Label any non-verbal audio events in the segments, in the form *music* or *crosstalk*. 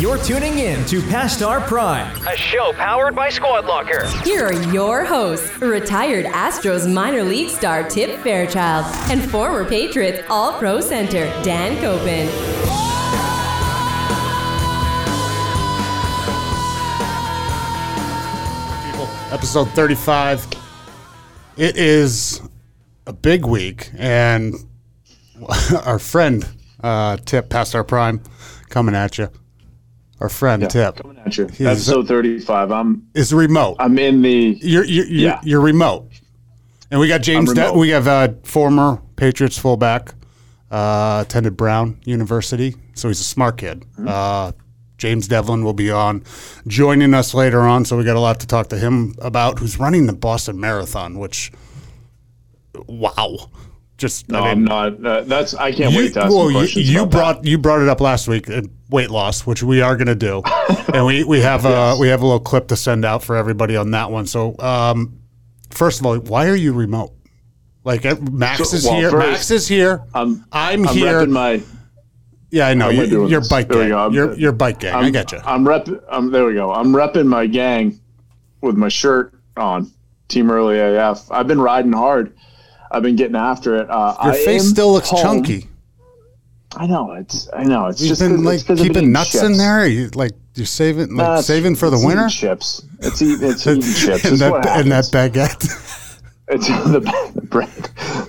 You're tuning in to Past Our Prime. A show powered by Squad Locker. Here are your hosts, retired Astros minor league star Tip Fairchild and former Patriots All Pro Center Dan Koppen. episode 35. It is a big week, and *laughs* our friend uh, Tip, past our prime, coming at you. Our friend Tip Coming at you. He's- Episode 35. I'm is remote. I'm in the You're you're, you're, Yeah. you're remote, and we got James. I'm De- we have uh, former Patriots fullback, uh, attended Brown University, so he's a smart kid. Mm-hmm. Uh, James Devlin will be on, joining us later on. So we got a lot to talk to him about. Who's running the Boston Marathon? Which, wow, just No, I I'm mean, not. Uh, that's I can't you, wait to ask well, you, questions. you about brought you brought it up last week. uh, Weight loss, which we are going to do, *laughs* and we we have uh, we have a little clip to send out for everybody on that one. So, um, first of all, why are you remote? Like uh, Max So, is well, here. first, Max is here. I'm I'm, I'm here. my. yeah, I know. am You, you're bike There gang. You're, you're bike gang. I'm, I get you. I'm rep. I'm there. We go. I'm repping my gang with my shirt on. Team Early AF. I've been riding hard. I've been getting after it. Uh, Your I face still looks home. chunky. I know. It's. I know. It's You've just been like it's 'cause been keeping nuts in chips. there. You like you're saving like it's- saving for the winter. Chips. It's eating. It's *laughs* eating chips. and that and that baguette. *laughs* *laughs* It's the, the bread.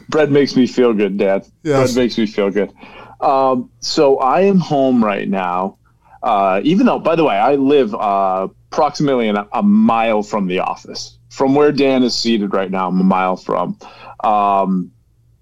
Bread makes me feel good, Dad. Yes. Bread makes me feel good. Um, so I am home right now. Uh, even though, by the way, I live uh, approximately a mile from the office. From where Dan is seated right now, I'm a mile from. Um,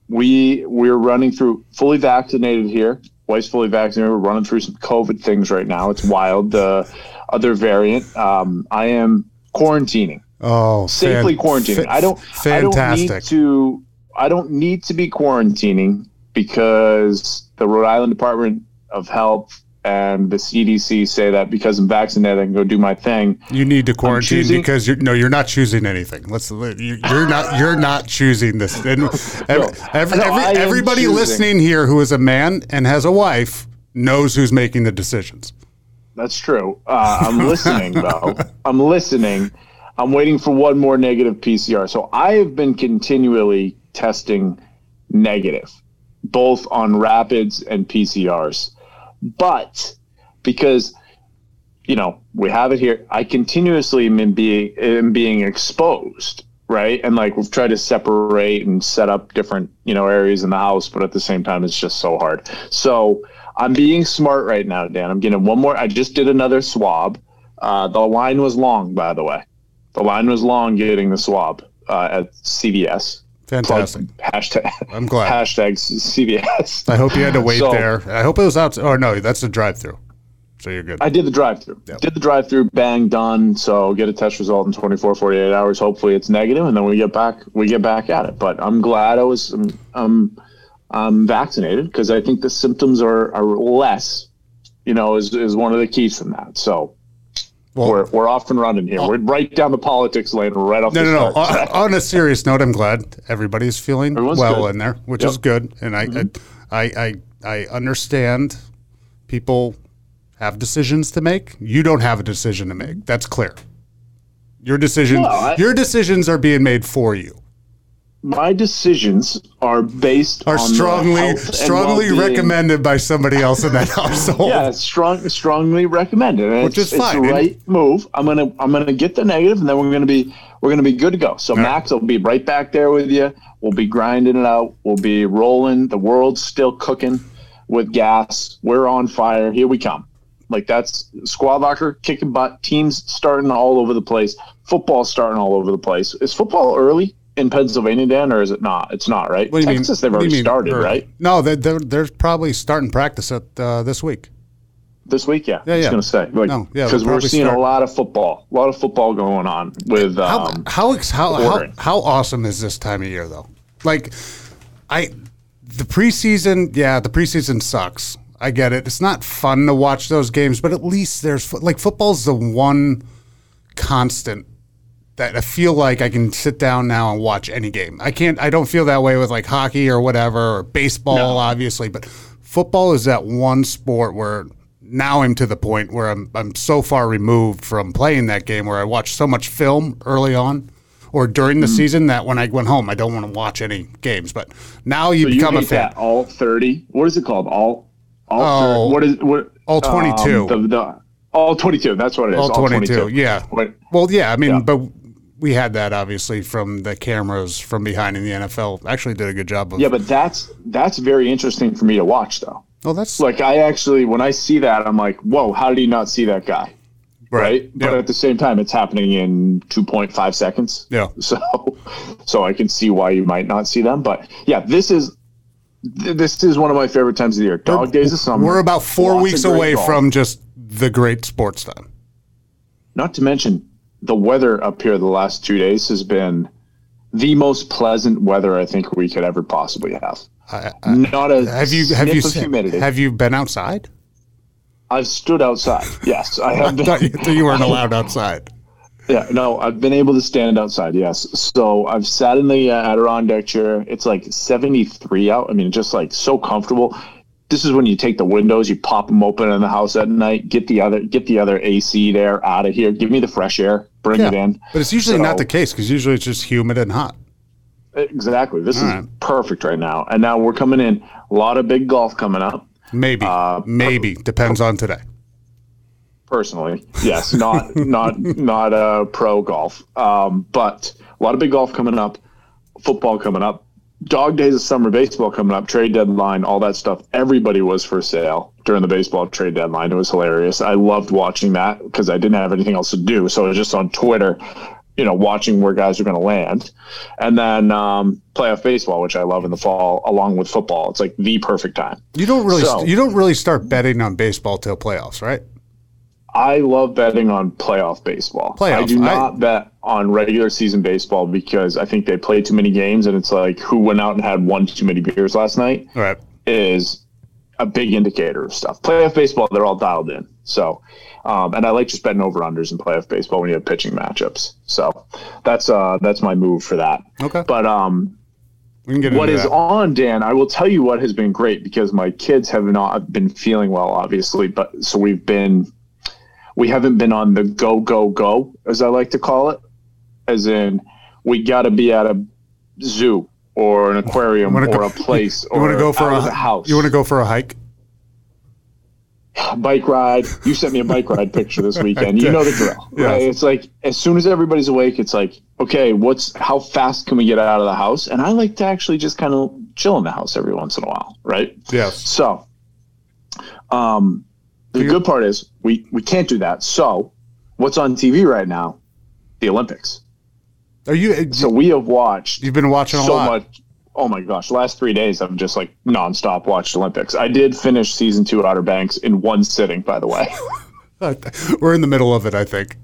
we we're running through fully vaccinated here. Wife's fully vaccinated. We're running through some COVID things right now. It's wild. The other variant. Um, I am quarantining Oh, safely fan- quarantining. fa- I don't. Fantastic. I don't need to. I don't need to be quarantining because the Rhode Island Department of Health and the CDC say that because I'm vaccinated, I can go do my thing. You need to quarantine because you're no, you're not choosing anything. Let's you- you're not you're not choosing this. *laughs* And every, every, No, every- I everybody choosing. listening here who is a man and has a wife knows who's making the decisions. That's true. Uh, I'm *laughs* listening though. I'm listening. I'm waiting for one more negative PCR. So I have been continually testing negative, both on rapids and PCRs. But because you know we have it here, I continuously am being am being exposed, right? And like we've tried to separate and set up different you know areas in the house, but at the same time, it's just so hard. So I'm being smart right now, Dan. I'm getting one more. I just did another swab. Uh, the line was long, by the way. The line was long getting the swab uh, at CVS. Fantastic. Plug- hashtag. I'm glad. Hashtag CVS. I hope you had to wait So- there. I hope it was out. Or no, that's the drive-through. So you're good. I did the drive-through. Did the drive-through, bang, done. So get a test result in 24, 48 hours. Hopefully it's negative, and then we get back. We get back at it. But I'm glad I was um, um, um vaccinated because I think the symptoms are, are less. You know, is is one of the keys from that. So well, we're we're off and running here. Uh, we're right down the politics lane, right off. no, the no, no. On, on a serious note, I'm glad everybody's feeling Everyone's well good. in there, which Yep. is good. And I, mm-hmm. I, I, I, I understand people have decisions to make. You don't have a decision to make. That's clear. Your decision, No, I- your decisions are being made for you. My decisions are based Are on strongly, strongly recommended by somebody else in that *laughs* household. Yeah, strong, strongly recommended, and Which it's, is fine. It's the right move. I'm gonna, I'm gonna get the negative, and then we're gonna be, we're gonna be good to go. So Max will be right back there with you. We'll be grinding it out. We'll be rolling. The world's still cooking with gas. We're on fire. Here we come. Like that's squad locker kicking butt. Teams starting all over the place. Football starting all over the place. Is football early in Pennsylvania, Dan, or is it not? It's not, right? What you mean- Texas, they've what do you already started, right? No, they're, they're, they're probably starting practice at uh, this week. This week, yeah. Yeah, I was going to say, like, No, yeah, because we're seeing start- a lot of football, a lot of football going on with. How Um, how, how how how awesome is this time of year though? Like, I the preseason, yeah, the preseason sucks. I get it. It's not fun to watch those games, but at least there's like football's the one constant that I feel like I can sit down now and watch any game. I can't. I don't feel that way with like hockey or whatever or baseball, obviously, but football is that one sport where now I'm to the point where I'm I'm so far removed from playing that game where I watched so much film early on or during the Mm-hmm. season that when I went home I don't want to watch any games. But now you So you become a fan. all thirty. What is it called? All all Oh. 30, what is what All 22. Um, the, the, all twenty two. That's what it is. All 22, yeah. Wait, Well, yeah, I mean, Yeah. but we had that obviously from the cameras from behind in the NFL. Actually, did a good job of. yeah, but that's that's very interesting for me to watch though. Oh, that's Like I actually when I see that I'm like, whoa, how did he not see that guy? Right. But Yeah. at the same time it's happening in two point five seconds. Yeah. *laughs* So so I can see why you might not see them. But yeah, this is this is one of my favorite times of the year. Dog days of summer. We're about four Lots weeks away from just the great sports time. Not to mention the weather up here the last two days has been the most pleasant weather I think we could ever possibly have. I, I, Not a have you have you humidity. have you been outside? I've stood outside. *laughs* Yes, I *laughs* I have been. thought you, thought you weren't *laughs* allowed outside. Yeah, no, I've been able to stand outside. Yes, so I've sat in the uh, Adirondack chair. It's like 73 out. I mean, just like so comfortable. This is when you take the windows, you pop them open in the house at night. Get the other, get the other AC there out of here. Give me the fresh air. Bring it in. but it's usually not the case because usually it's just humid and hot. Exactly. This is right. perfect right now. And now we're coming in. A lot of big golf coming up. Maybe, Uh, maybe depends on today. personally. Yes, not *laughs* not not uh, pro golf, um, but a lot of big golf coming up, football coming up, dog days of summer baseball coming up, trade deadline, all that stuff. Everybody was for sale during the baseball trade deadline. It was hilarious. I loved watching that because I didn't have anything else to do, so I was just on Twitter. You know, watching where guys are going to land, and then um, playoff baseball, which I love in the fall, along with football. It's like the perfect time. You don't really So- you don't really start betting on baseball till playoffs, right? I love betting on playoff baseball. I Playoff, do I- not bet on regular season baseball because I think they play too many games, and it's like who went out and had one too many beers last night right. is a big indicator of stuff. Playoff baseball, they're all dialed in. So, um, and I like just betting over unders in playoff baseball when you have pitching matchups. So that's uh that's my move for that. Okay. But um, We can get what that. on, Dan? I will tell you what has been great because my kids have not been feeling well, obviously, but so we've been, we haven't been on the go, go, go, as I like to call it, as in we got to be at a zoo or an aquarium or go- a place *laughs* You or want to go for out a house. You want to go for a hike? *sighs* bike ride. You sent me a bike ride picture this *laughs* weekend. You know the drill, *laughs* right? It's like as soon as everybody's awake, it's like, okay, what's how fast can we get out of the house? And I like to actually just kind of chill in the house every once in a while, right? Yes. So, um, the good part is we we can't do that. So, what's on TV right now? The Olympics. Are you? So we have watched you've been watching a so lot. much. Oh my gosh! Last three days, I've just like nonstop watched Olympics. I did finish season two Outer Banks in one sitting, by the way. *laughs* We're in the middle of it. I think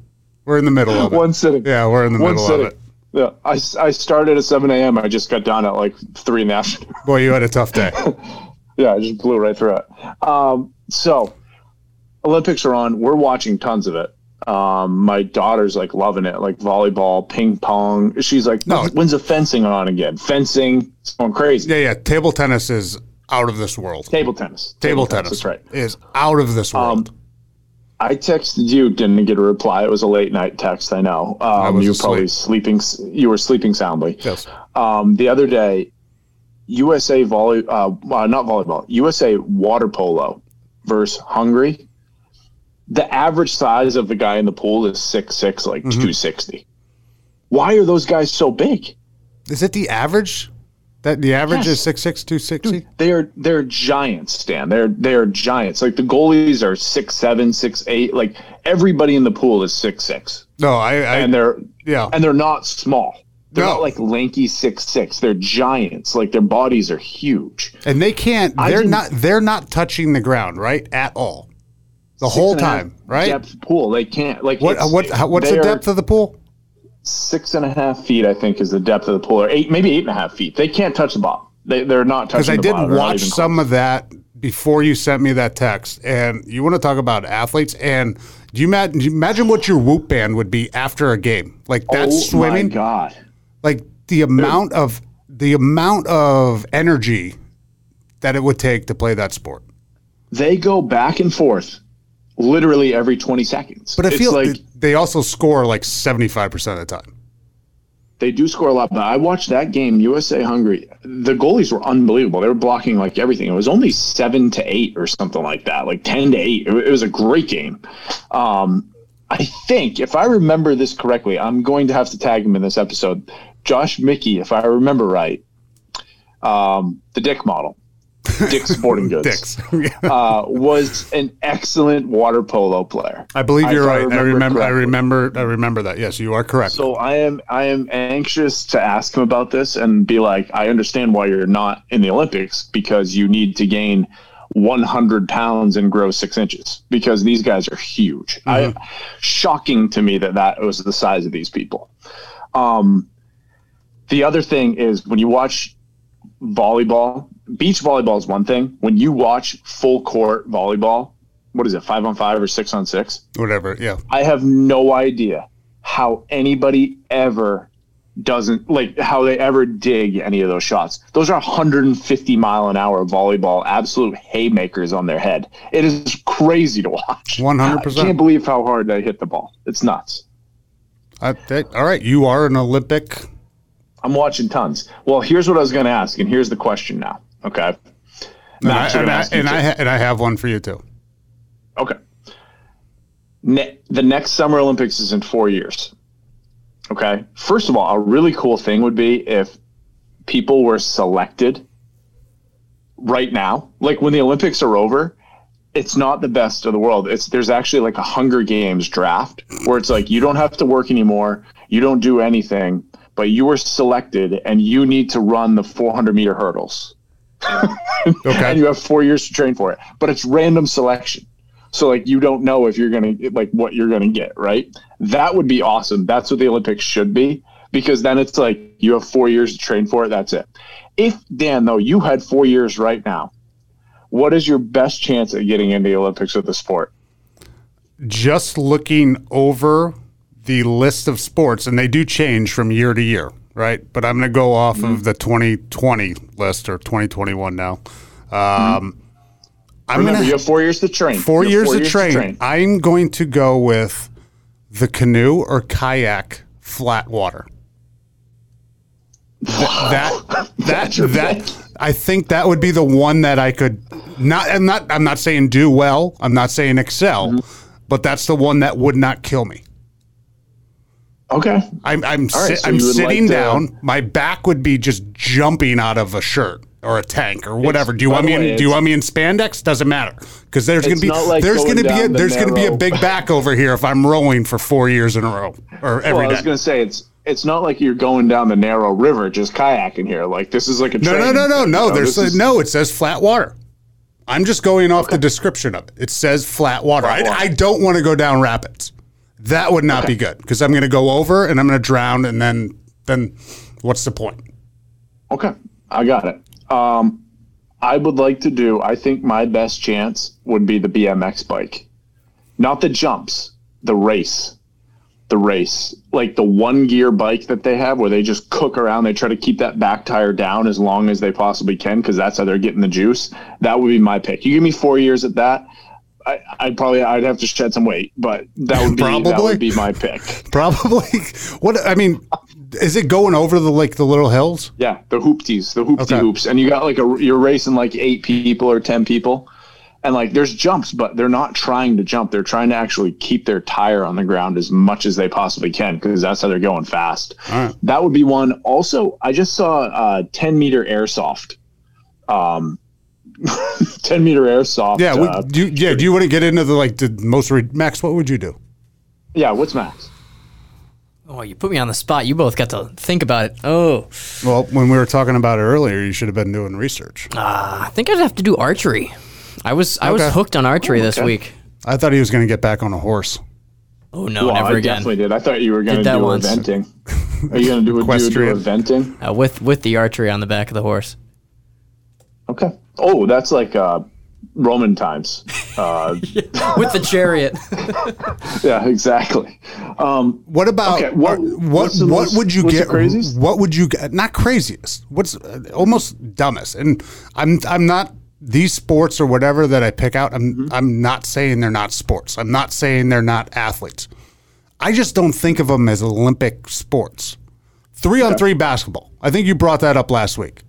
we're in the middle of it. one sitting. Yeah, we're in the one middle sitting. of it. Yeah, I, I started at 7 a.m. I just got done at like 3 in the afternoon. Boy, you had a tough day. *laughs* yeah, I just blew right through it. Um, so, Olympics are on. We're watching tons of it. Um, my daughter's like loving it, like volleyball, ping pong. She's like, No. "When's- the fencing on again? Fencing, it's going crazy. yeah, yeah. Table tennis is out of this world. Table tennis. Table tennis, That's right. is out of this world. I texted you, didn't get a reply. It was a late night text. I know. Um, was you were probably sleeping. You were sleeping soundly. yes. um, the other day, USA volley, uh, uh, not volleyball, USA water polo versus Hungary. The average size of the guy in the pool is six six, like Mm-hmm. two sixty. Why are those guys so big? Is it the average? That the average Yes. is six six two sixty. They're they're giants, Stan. They're they're giants. Like the goalies are six seven, six eight. Like everybody in the pool is six six, No, I, I and they're yeah. and they're not small. They're No. not like lanky six six. They're giants. Like their bodies are huge. And they can't. They're not. They're not touching the ground, right? At all. The whole and a half time, right? Depth pool. They can't like What? What? How, what's the depth of the pool? Six and a half feet, I think, is the depth of the pool, or eight, maybe eight and a half feet. They can't touch the bottom. They they're not touching. Because I did bottom. Watch some close. of that before you sent me that text, and you want to talk about athletes. And do you, ma- do you imagine what your whoop band would be after a game? Like that's oh swimming. my god! Like the amount of the amount of energy that it would take to play that sport. They go back and forth literally every 20 seconds. But I It's feel like they also score like 75% of the time. they do score a lot. But I watched that game, USA Hungary. The goalies were unbelievable. They were blocking like everything. It was only seven to eight or something like that, like 10 to eight. It, it was a great game. Um, I think, if I remember this correctly, I'm going to have to tag him in this episode. Josh Mickey, if I remember right, um, the Dick model, *laughs* Dick Sporting Goods, Dicks. *laughs* uh, was an excellent water polo player. I believe you're if right. I remember. I correctly. remember. I remember that. Yes, you are correct. So I am I am anxious to ask him about this and be like, I understand why you're not in the Olympics because you need to gain 100 pounds and grow six inches because these guys are huge. I shocking to me that that was the size of these people. Um, the other thing is when you watch volleyball, beach volleyball is one thing. When you watch full court volleyball, what is it, five on five or six on six? Whatever. Yeah. I have no idea how anybody ever doesn't like how they ever dig any of those shots. Those are 150 mile an hour volleyball, absolute haymakers on their head. It is crazy to watch. *laughs* 100%. I can't believe how hard they hit the ball. It's nuts. I, that- all right. You are an Olympic. I'm watching tons. Well, here's what I was going to ask, and here's the question now. Okay. And I, and, I, and, I and I have one for you too. Okay. Ne- the next Summer Olympics is in four years. Okay. First of all, a really cool thing would be if people were selected right now. Like when the Olympics are over, it's not the best of the world. It's there's actually like a Hunger Games draft where it's like you don't have to work anymore, you don't do anything, but you were selected and you need to run the 400 meter hurdles *laughs* Okay. and you have four years to train for it. But it's random selection. So like you don't know if you're gonna like what you're gonna get, right? That would be awesome. That's what the Olympics should be, because then it's like you have four years to train for it, that's it. If Dan though you had four years right now, what is your best chance at getting into the Olympics with the sport? Just looking over the list of sports, and they do change from year to year, right? But I'm going to go off Mm-hmm. of the 2020 list or 2021 now. Um, I'm Remember, going you to have four years to train. four You have years, to, train. I'm going to go with the canoe or kayak flat water. Th- *laughs* that that that I think that would be the one that I could not. I'm not. I'm not saying do well. I'm not saying excel, Mm-hmm. but that's the one that would not kill me. Okay. I'm I'm, right, sit- so I'm sitting like to- down. My back would be just jumping out of a shirt or a tank or whatever. Do you want me? In, do you want me in spandex? Doesn't matter because there's gonna be like there's going gonna be a, the there's gonna be a big back over here if I'm rowing for four years in a row or Well, I was day. gonna say it's it's not like you're going down the narrow river just kayaking here. Like this is like a No, no, no, no, no. There's is- no. It says flat water. I'm just going off the description of it. It says flat water. Flat water. I, I don't want to go down rapids. That would not be good because I'm going to go over and I'm going to drown and then then what's the point? Okay, I got it. Um, I would like to do. I think my best chance would be the BMX bike, not the jumps, the race, the race, like the one gear bike that they have where they just cook around. They try to keep that back tire down as long as they possibly can because that's how they're getting the juice. That would be my pick. You give me four years at that. I, I'd probably I'd have to shed some weight, but that would be probably. that would be my pick. *laughs* Probably. what I mean, is it going over the like the little hills? Yeah, the hoopties, the hoopty Okay. hoops, and you got like a you're racing like eight people or ten people, and like there's jumps, but they're not trying to jump. They're trying to actually keep their tire on the ground as much as they possibly can because that's how they're going fast. All right. That would be one. Also, I just saw uh, 10 meter airsoft. Um, *laughs* 10 meter airsoft. Yeah. uh, do you, yeah. Do you want to get into the like the most re- Max? What would you do? yeah. What's max? Oh, you put me on the spot. You both got to think about it. Oh, Well, when we were talking about it earlier, you should have been doing research. I think I'd have to do archery. I was I was hooked on archery this okay. week. I thought he was going to get back on a horse. Oh no, well, never I again. definitely did. I thought you were going to do once. eventing. Are you going to do, a- do, do Equestrian. eventing? Uh, with with the archery on the back of the horse. Okay. Oh, that's like uh, Roman times. Uh, *laughs* with the chariot. *laughs* yeah, exactly. Um, What about Okay, what- what? what most- would you get? What would you get? Not craziest. What's uh, almost dumbest? And I'm I'm not these sports or whatever that I pick out, I'm I'm not saying they're not sports. I'm not saying they're not athletes. I just don't think of them as Olympic sports. Three on three basketball. I think you brought that up last week.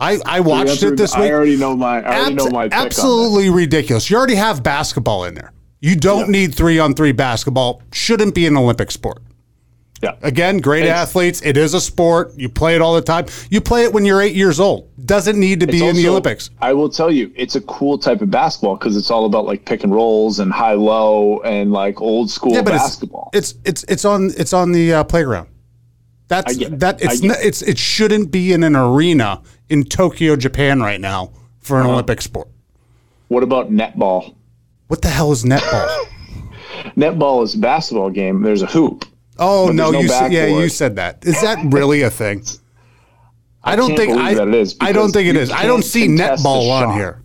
I, I watched it this I week. already know my. I already Abs- know my absolutely ridiculous. You already have basketball in there. You don't need three on three basketball. Shouldn't be an Olympic sport. Yeah. Again, great It's- athletes. It is a sport. You play it all the time. You play it when you're eight years old. Doesn't need to be It's in the Olympics. I will tell you, it's a cool type of basketball because it's all about like pick and rolls and high low and like old school Yeah, but it's- basketball. It's it's it's on it's on the uh, playground. That's it. that it's n- it's it shouldn't be in an arena in Tokyo, Japan right now for Uh-huh. an Olympic sport. what about netball? What the hell is netball? *laughs* Netball is a basketball game. There's a hoop. Oh no, no you said, yeah, you said that. Is that really a thing? *laughs* I don't think I, that it is I don't think it is. I don't see netball on here.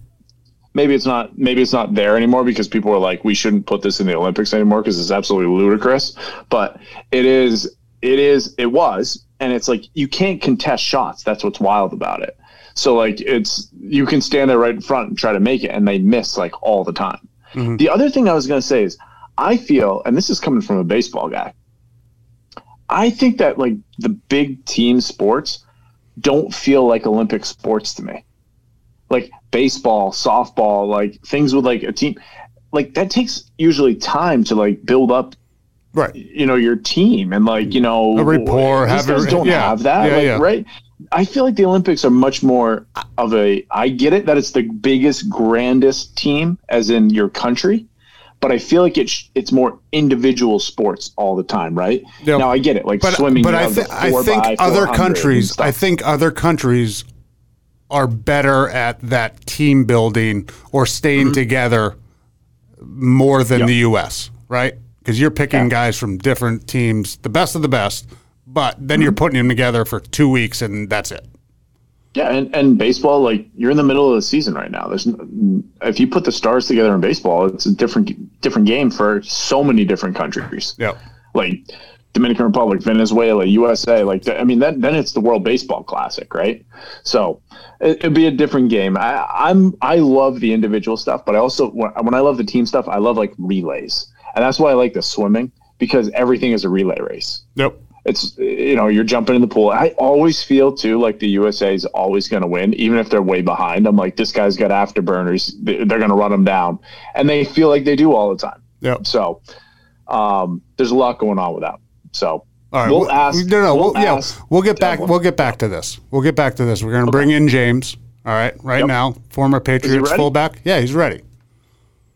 Maybe it's not. Maybe it's not there anymore because people are like, we shouldn't put this in the Olympics anymore because it's absolutely ludicrous. But it is. It is. It was, and it's like you can't contest shots. That's what's wild about it. So like it's you can stand there right in front and try to make it, and they miss like all the time. Mm-hmm. The other thing I was going to say is, I feel, and this is coming from a baseball guy. I think that like the big team sports don't feel like Olympic sports to me. Like baseball, softball, like things with like a team, like that takes usually time to like build up, Right. you know, your team and like you know A rapport, have a- don't yeah, have that, yeah, like, yeah. right? I feel like the Olympics are much more of a. I get it that it's the biggest, grandest team, as in your country, but I feel like it's it's more individual sports all the time, right? Yeah. Now I get it, like But swimming. but I, th- I think other countries. I think other countries are better at that team building or staying together more than Mm-hmm. The US, right? Because you're picking Yeah. guys from different teams, the best of the best, but then you're Mm-hmm. putting them together for two weeks and that's it. Yeah, and, and baseball, like you're in the middle of the season right now. There's if you put the stars together in baseball, it's a different different game for so many different countries. Yeah, Like Dominican Republic, Venezuela, USA. Like I mean, then then it's the World Baseball Classic, right? So it, it'd be a different game. I, I'm I love the individual stuff, but I also when when I love the team stuff, I love like relays, and that's why I like the swimming because everything is a relay race Yep. it's you know you're jumping in the pool. I always feel too like the USA is always going to win, even if they're way behind. I'm like this guy's got afterburners; They- they're going to run them down, and they feel like they do all the time. Yep. So um, there's a lot going on with that. So All right. we'll ask. No, no. we'll We'll, yeah, we'll get back. We'll get back to this. We'll get back to this. We're going to bring in James. All right. Right Yep. now, former Patriots fullback. Yeah, he's ready.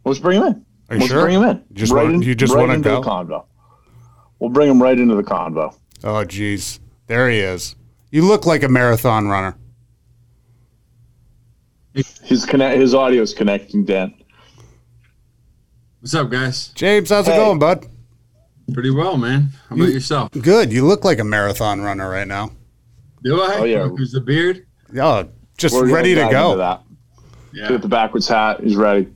Let's bring him in. Are you Let's sure? bring him in. Just right wanna- in- you just right wanna into go? the convo. We'll bring him right into the convo. Oh, geez. There he is. You look like a marathon runner. His connect. His audio is connecting. Dan. What's up, guys? James, how's it going, bud? Pretty well, man. How about yourself? Good. You look like a marathon runner right now. Do I? Oh, yeah. Who's the beard? Oh, just We're gonna ready to go. that. Yeah. with the backwards hat. He's ready.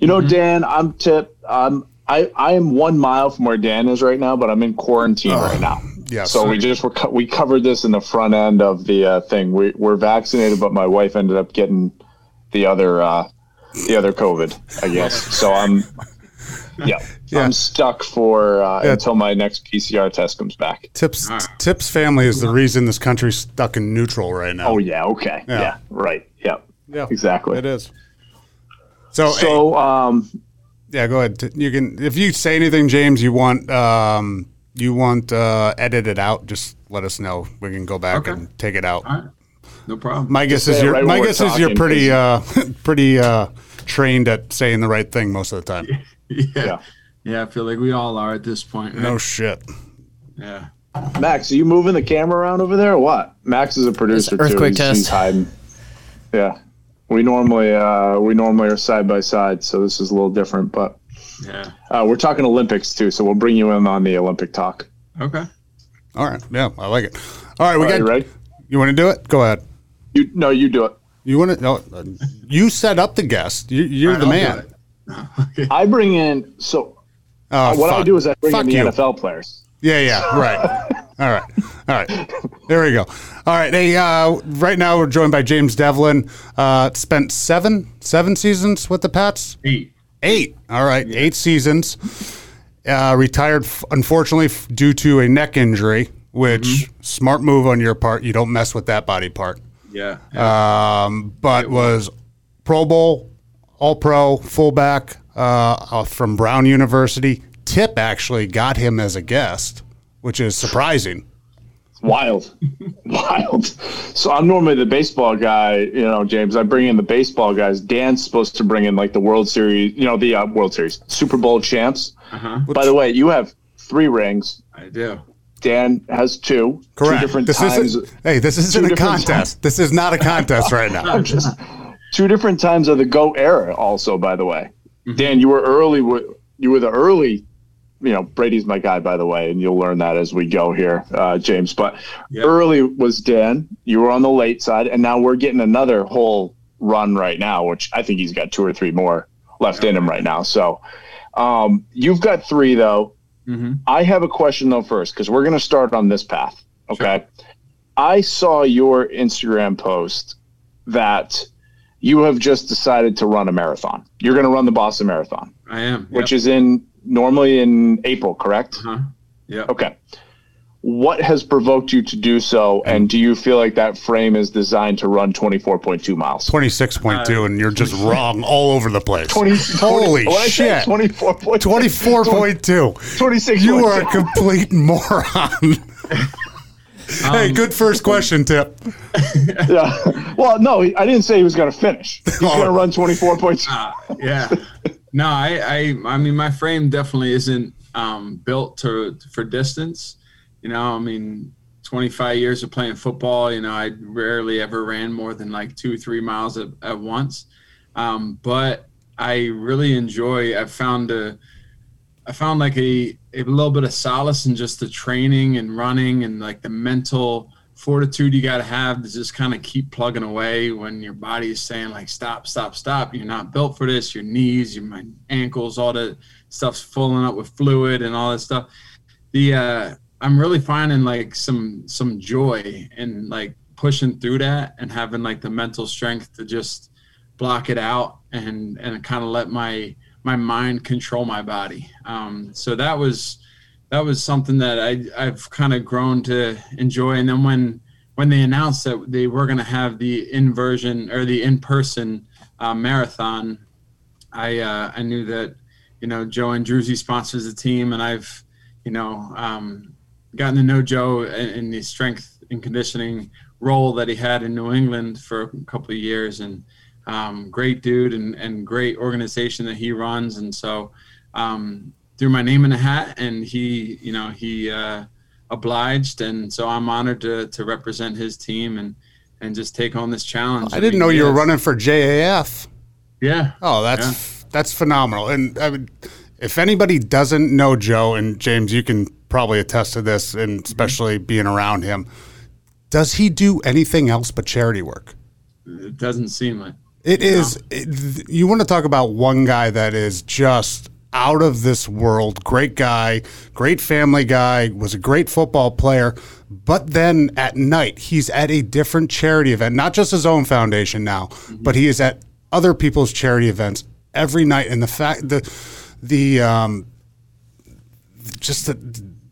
You know, Dan, I'm Tip. Um, I I am one mile from where Dan is right now, but I'm in quarantine right now. Yeah. So we just were co- we covered this in the front end of the uh, thing. We we're vaccinated, but my wife ended up getting the other uh, the other COVID, I guess. So I'm yeah, *laughs* Yeah. I'm stuck for uh, Yeah. until my next PCR test comes back. Tips Tips family is the reason this country's stuck in neutral right now. Oh yeah, okay, Yeah. yeah, right, yeah, yeah, exactly. It is. So, So um, yeah, go ahead. You can if you say anything, James, you want um you want uh edited out, just let us know. We can go back Okay. and take it out. All right. No problem. My guess say is it you're right my guess is you're pretty uh *laughs* pretty uh trained at saying the right thing most of the time. *laughs* yeah. Yeah. yeah. I feel like we all are at this point. Right? No shit. Yeah. Max, are you moving the camera around over there or what? Max is a producer It's earthquake too. He's, he's test. hiding. Yeah. We normally uh, we normally are side by side, so this is a little different. But Yeah. uh, we're talking Olympics too, so we'll bring you in on the Olympic talk. Okay. All right. Yeah, I like it. All right, we Are got you ready? You want to do it? Go ahead. You no, you do it. You want to? No, uh, you set up the guest. You, you're All the I'll man. do it. *laughs* Okay. I bring in so Oh, what I do is I bring Fuck in the you. NFL players. Yeah, yeah, right. *laughs* All right. All right. There we go. All right. Hey, uh, right now we're joined by James Devlin. Uh, spent seven seven seasons with the Pats. Eight. Eight. All right. Eight seasons. Uh, retired, f- unfortunately, f- due to a neck injury, which smart move on your part. You don't mess with that body part. Yeah. Um, but was Pro Bowl, All Pro, fullback uh, uh, from Brown University. Tip actually got him as a guest, which is surprising. Wild, *laughs* wild. So I'm normally the baseball guy, you know, James. I bring in the baseball guys. Dan's supposed to bring in like the World Series, you know, the uh, World Series, Super Bowl champs. Uh-huh. By the way, you have three rings. I do. Dan has two. Correct. Two different this times. isn't, hey, this isn't a different contest. This is not a contest right now. *laughs* just two different times of the Go era. Also, by the way, Mm-hmm. Dan, you were early. You were the early. You know, Brady's my guy, by the way, and you'll learn that as we go here, uh, James. But Yep. early was Dan. You were on the late side, and now we're getting another whole run right now, which I think he's got two or three more left in him right now. So, um, you've got three though. hmm I have a question though first because we're going to start on this path. Okay. I saw your Instagram post that you have just decided to run a marathon. You're going to run the Boston Marathon, I am. which is in normally in April, correct? Huh? Yeah. Okay. What has provoked you to do so? And do you feel like that frame is designed to run 24.2 miles? 26.2, uh, and you're just wrong all over the place. 20, Holy what did I say? shit. 24.2. 24.2. 26. You are a complete moron. *laughs* hey, good um, first question, Tip. *laughs* Yeah. Well, no, I didn't say he was going to finish. He's oh. going to run 24.2. Uh, yeah. No, I, I, I mean, my frame definitely isn't um, built to for distance. You know, I mean, 25 years of playing football. You know, I rarely ever ran more than like two, three miles at, at once. Um, but I really enjoy. I found a, I found like a a little bit of solace in just the training and running and like the mental fortitude you got to have to just kind of keep plugging away when your body is saying like stop stop stop. You're not built for this. Your knees your my ankles all the stuff's filling up with fluid and all that stuff. The uh i'm really finding like some some joy in like pushing through that and having like the mental strength to just block it out and and kind of let my my mind control my body. Um so that was that was something that I, I've kind of grown to enjoy. And then when when they announced that they were going to have the inversion or the in person uh, marathon, I uh, I knew that you know Joe Andruzzi sponsors the team, and I've you know um, gotten to know Joe in, in the strength and conditioning role that he had in New England for a couple of years, and um, great dude and, and great organization that he runs, and so. Um, threw my name in a hat and he you know he uh, obliged and so i'm honored to, to represent his team and and just take on this challenge I didn't know you were running for JAF. yeah Oh, that's that's phenomenal. And I mean, if anybody doesn't know Joe and James, you can probably attest to this, and especially being around him. Does he do anything else but charity work? it doesn't seem like It is. It, you want to talk about one guy that is just out of this world. Great guy, great family guy, was a great football player. But then at night, he's at a different charity event, not just his own foundation now, but he is at other people's charity events every night. And the fact, the, the, um, just the,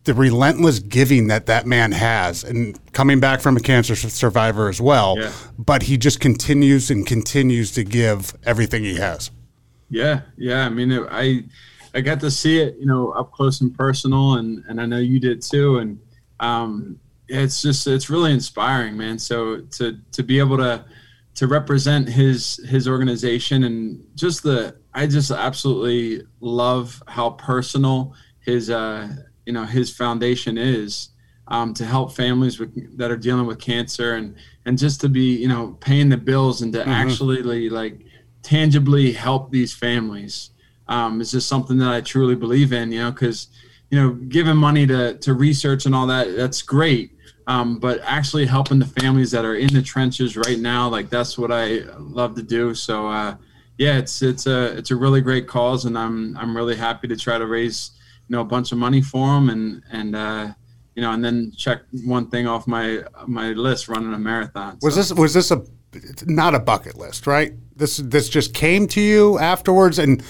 the relentless giving that that man has and coming back from a cancer survivor as well Yeah. but he just continues and continues to give everything he has Yeah, yeah. I mean, it, I I got to see it, you know, up close and personal, and and I know you did too. And um, it's just it's really inspiring, man. So to to be able to to represent his his organization and just the I just absolutely love how personal his uh you know his foundation is um, to help families with, that are dealing with cancer and and just to be you know paying the bills and to actually like tangibly help these families um, is just something that I truly believe in you know because you know giving money to to research and all that that's great um, but actually helping the families that are in the trenches right now like that's what I love to do so uh, yeah it's it's a it's a really great cause and I'm I'm really happy to try to raise you know a bunch of money for them and and uh, you know, and then check one thing off my my list, running a marathon. Was this was this a not a bucket list, right? This this just came to you afterwards, and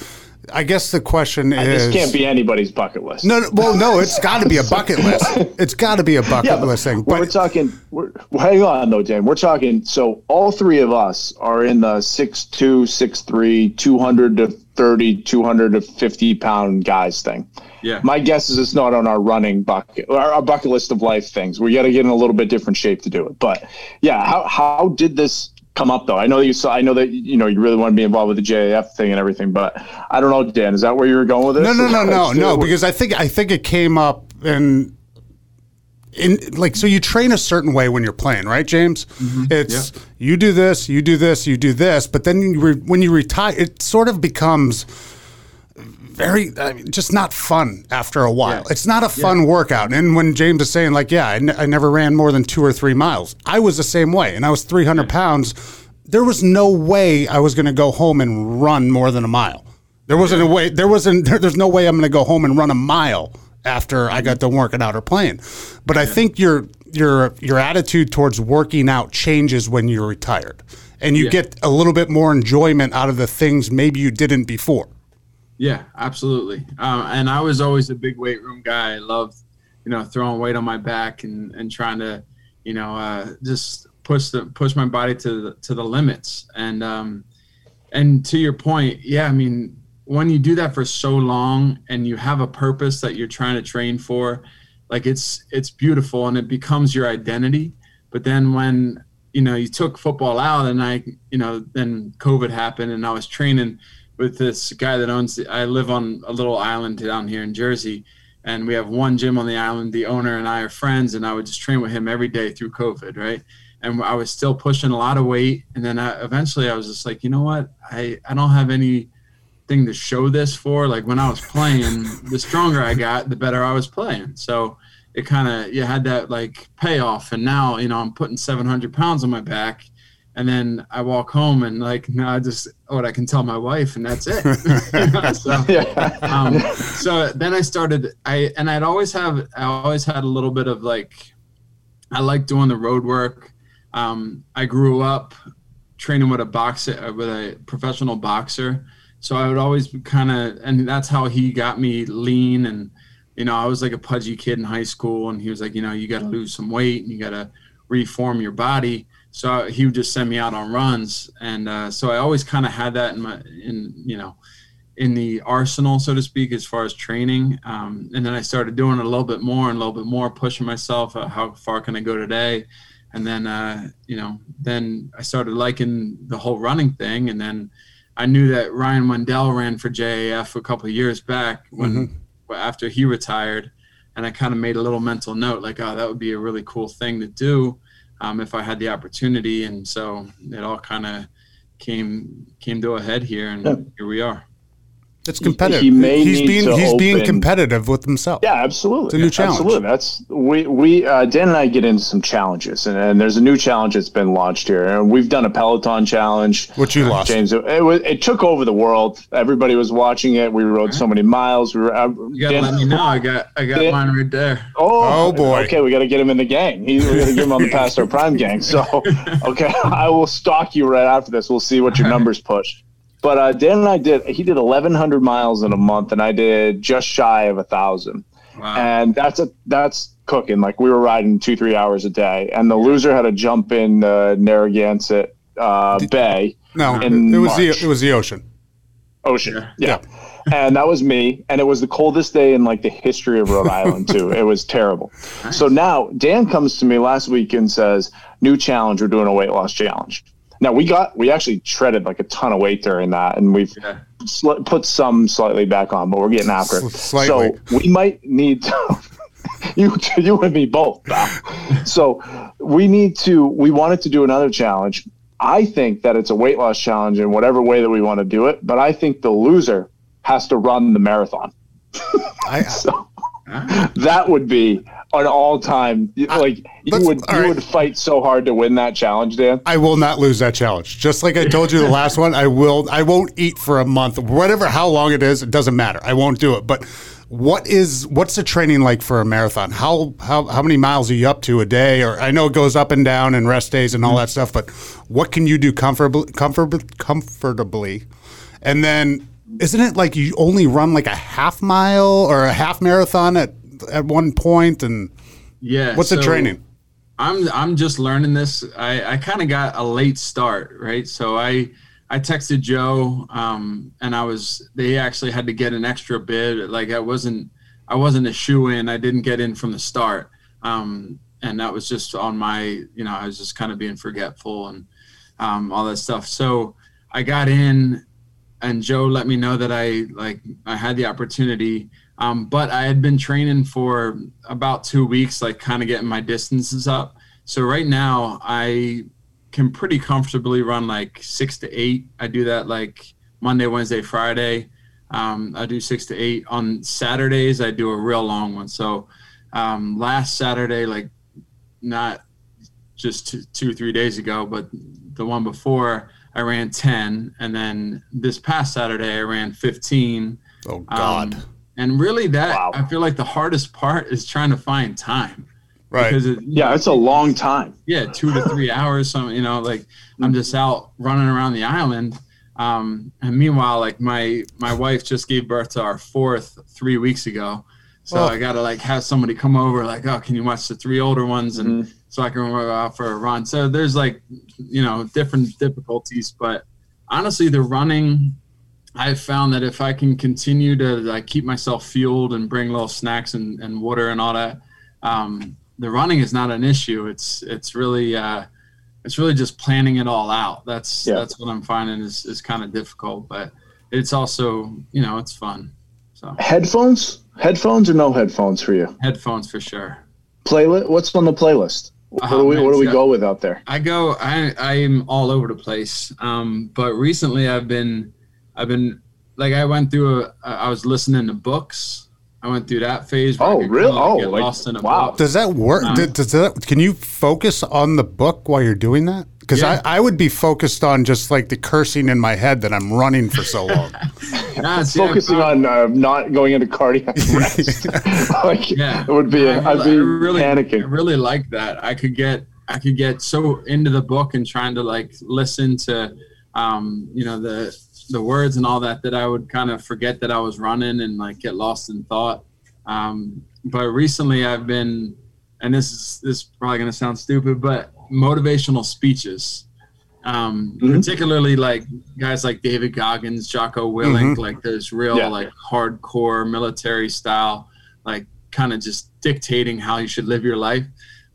I guess the question is This can't be anybody's bucket list. No, no, well, no, it's got to be a *laughs* bucket list. It's got to be a *laughs* bucket Yeah, but list thing. we're talking. We're, hang on though, Dan. We're talking. So all three of us are in the 6'2", 6'3", 200 to 30, 200 to 50 pound guys thing. Yeah. My guess is it's not on our running bucket, our, our bucket list of life things. We got to get in a little bit different shape to do it. But yeah, how how did this come up though? I know you saw. I know that you know you really want to be involved with the JAF thing and everything. But I don't know, Dan. Is that where you were going with this? no, no, no, no, Let's no, *laughs* because I think I think it came up and in like so you train a certain way when you're playing, right, James? Mm-hmm. It's you do this, you do this, you do this, but then you re, when you retire, it sort of becomes very I mean, just not fun after a while. Yeah. It's not a fun workout. And when James is saying like, yeah, I, n- I never ran more than two or three miles, I was the same way, and I was 300 pounds. There was no way I was going to go home and run more than a mile. There wasn't a way. There wasn't. There, there's no way I'm going to go home and run a mile after I got done working out or playing. But I think your your your attitude towards working out changes when you're retired, and you Yeah. get a little bit more enjoyment out of the things maybe you didn't before. Yeah, absolutely. Um, and I was always a big weight room guy. I loved, you know, throwing weight on my back and, and trying to, you know, uh, just push the push my body to the to the limits. And um, and to your point, yeah, I mean, when you do that for so long and you have a purpose that you're trying to train for, like it's it's beautiful and it becomes your identity. But then when you know you took football out and I, you know, then COVID happened and I was training with this guy that owns. I live on a little island down here in Jersey, and we have one gym on the island. The owner and I are friends, and I would just train with him every day through COVID, right? And I was still pushing a lot of weight, and then I, eventually I was just like, you know what? I I don't have anything to show this for. Like when I was playing, the stronger I got, the better I was playing. So it kind of you had that like payoff, and now you know I'm putting 700 pounds on my back and then I walk home and like now I just what I can tell my wife and that's it. *laughs* so, Yeah. um, so then I started I and I'd always have I always had a little bit of like I like doing the road work. Um, I grew up training with a boxer uh, with a professional boxer, so I would always kind of and that's how he got me lean and you know I was like a pudgy kid in high school and he was like you know you got to lose some weight and you got to reform your body so he would just send me out on runs. And uh, so i always kind of had that in my in you know in the arsenal so to speak as far as training. Um, and then i started doing it a little bit more and a little bit more pushing myself uh, how far can i go today? And then uh, you know then i started liking the whole running thing. And then i knew that ryan wendell ran for jaf a couple of years back when after he retired. And i kind of made a little mental note like oh that would be a really cool thing to do um, if I had the opportunity. And so it all kind of came came to a head here, and here we are. It's competitive. he may he's need being to he's being competitive with himself. Yeah, absolutely. It's a new challenge. Absolutely. That's we we uh, Dan and I get into some challenges, and, and there's a new challenge that's been launched here, and we've done a Peloton challenge. Which you lost. James. It, was, it took over the world. Everybody was watching it. We rode so many miles. We were. Uh, You gotta Dan- let me know. I got I got Dan- mine right there. Oh, Oh, boy. Okay, we got to get him in the gang. He, we got to get him on the *laughs* Past Our Prime gang. So, *laughs* okay, *laughs* I will stalk you right after this. We'll see what your numbers push. But uh, Dan and I did. He did 1,100 miles in a month, and I did just shy of a thousand. Wow. And that's a that's cooking. Like we were riding two three hours a day, and the loser had to jump in uh, Narragansett uh, Bay. No, it was the March. it was the ocean. Ocean. Yeah. *laughs* and that was me. And it was the coldest day in like the history of Rhode Island, too. *laughs* It was terrible. So now Dan comes to me last week and says, New challenge, we're doing a weight loss challenge. Now we got we actually shredded like a ton of weight during that, and we've Yeah. sli- put some slightly back on, but we're getting after it. Slightly. So we might need to, *laughs* you you and me both. *laughs* so we need to we wanted to do another challenge. I think that it's a weight loss challenge in whatever way that we want to do it, but I think the loser has to run the marathon. I, *laughs* So that would be an all-time like you would you right. would fight so hard to win that challenge, Dan. I will not lose that challenge. Just like I told you the *laughs* last one, I will. I won't eat for a month, whatever how long it is. It doesn't matter. I won't do it. But What is what's the training like for a marathon? How how how many miles are you up to a day? Or I know it goes up and down and rest days and all that stuff, but what can you do comfortably comfortably comfortably? And then isn't it like you only run like a half mile or a half marathon at at one point and Yeah. what's the training? I'm I'm just learning this. I, I kind of got a late start, right? So I I texted Joe, um, and I was they actually had to get an extra bid. Like I wasn't I wasn't a shoe in. I didn't get in from the start, um, and that was just on my you know I was just kind of being forgetful and um, all that stuff. So I got in, and Joe let me know that I like I had the opportunity. Um, but I had been training for about two weeks, like kind of getting my distances up. So right now I can pretty comfortably run like six to eight. I do that like Monday, Wednesday, Friday. Um, I do six to eight. On Saturdays, I do a real long one. So um, last Saturday, like not just two, two, three days ago, but the one before, I ran 10. And then this past Saturday, I ran 15. Oh God. Um, and really, that Wow. I feel like the hardest part is trying to find time. right. Because it, Yeah, it's a long time. yeah, two to three *laughs* hours. Some, you know, like I'm just out running around the island. Um, and meanwhile, like my my wife just gave birth to our fourth three weeks ago, so Oh. I gotta like have somebody come over, like, oh, can you watch the three older ones, and Mm-hmm. so I can go out for a run. So there's like, you know, different difficulties, but honestly, the running. I've found that if I can continue to like keep myself fueled and bring little snacks and, and water and all that, um, the running is not an issue. It's it's really uh, it's really just planning it all out. That's Yeah. that's what I'm finding is is kind of difficult, but it's also you know it's fun. So Headphones? Headphones or no headphones for you? headphones for sure. Playlist? What's on the playlist? What Oh, do we What do we go with out there? I go. I I'm all over the place. Um, but recently I've been, I've been like I went through. A, I was listening to books. I went through that phase. where I Oh, could really? kinda, like, Oh, get like, lost in a wow. book. Does that work? Um, Does does that? Can you focus on the book while you're doing that? Because Yeah. I, I would be focused on just like the cursing in my head that I'm running for so long. *laughs* Nah, *laughs* see, I Focusing on uh, not going into cardiac *laughs* arrest. like Yeah. it would be. I I'd really- be I really, I panicking. really like that. I could get I could get so into the book and trying to like listen to um, you know the the words and all that that I would kind of forget that I was running and like get lost in thought. Um, but recently I've been and this is this is probably gonna sound stupid, but motivational speeches. Um, Mhm. particularly like guys like David Goggins, Jocko Willink, Mhm. like those real Yeah. like hardcore military style, like kind of just dictating how you should live your life.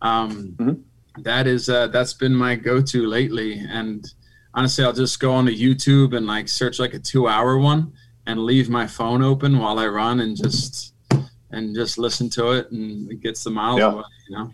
Um, Mhm. that is uh, that's been my go-to lately, and honestly, I'll just go onto YouTube and like search like a two-hour one and leave my phone open while I run and just and just listen to it, and it gets the miles Yeah. away. You know,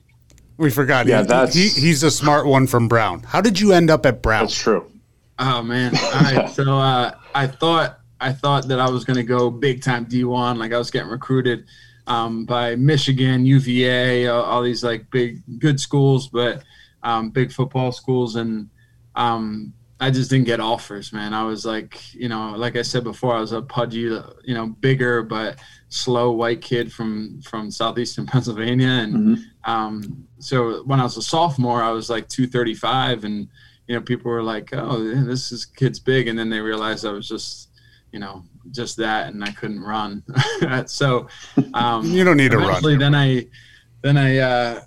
We forgot. Yeah, he, that's- he, he's a smart one from Brown. How did you end up at Brown? That's true. Oh man! *laughs* All right, so uh, I thought I thought that I was going to go big time D1, like I was getting recruited um, by Michigan, UVA, all, all these like big good schools, but um, big football schools, and um, I just didn't get offers, man. I was like, you know, like I said before, I was a pudgy, you know, bigger but slow white kid from from southeastern *laughs* Pennsylvania, and Mhm. um, so when I was a sophomore, I was like 235, and you know, people were like, "Oh, this is kid's big," and then they realized I was just, you know, just that, and I couldn't run. *laughs* so um, You don't need to run. then I, then I uh,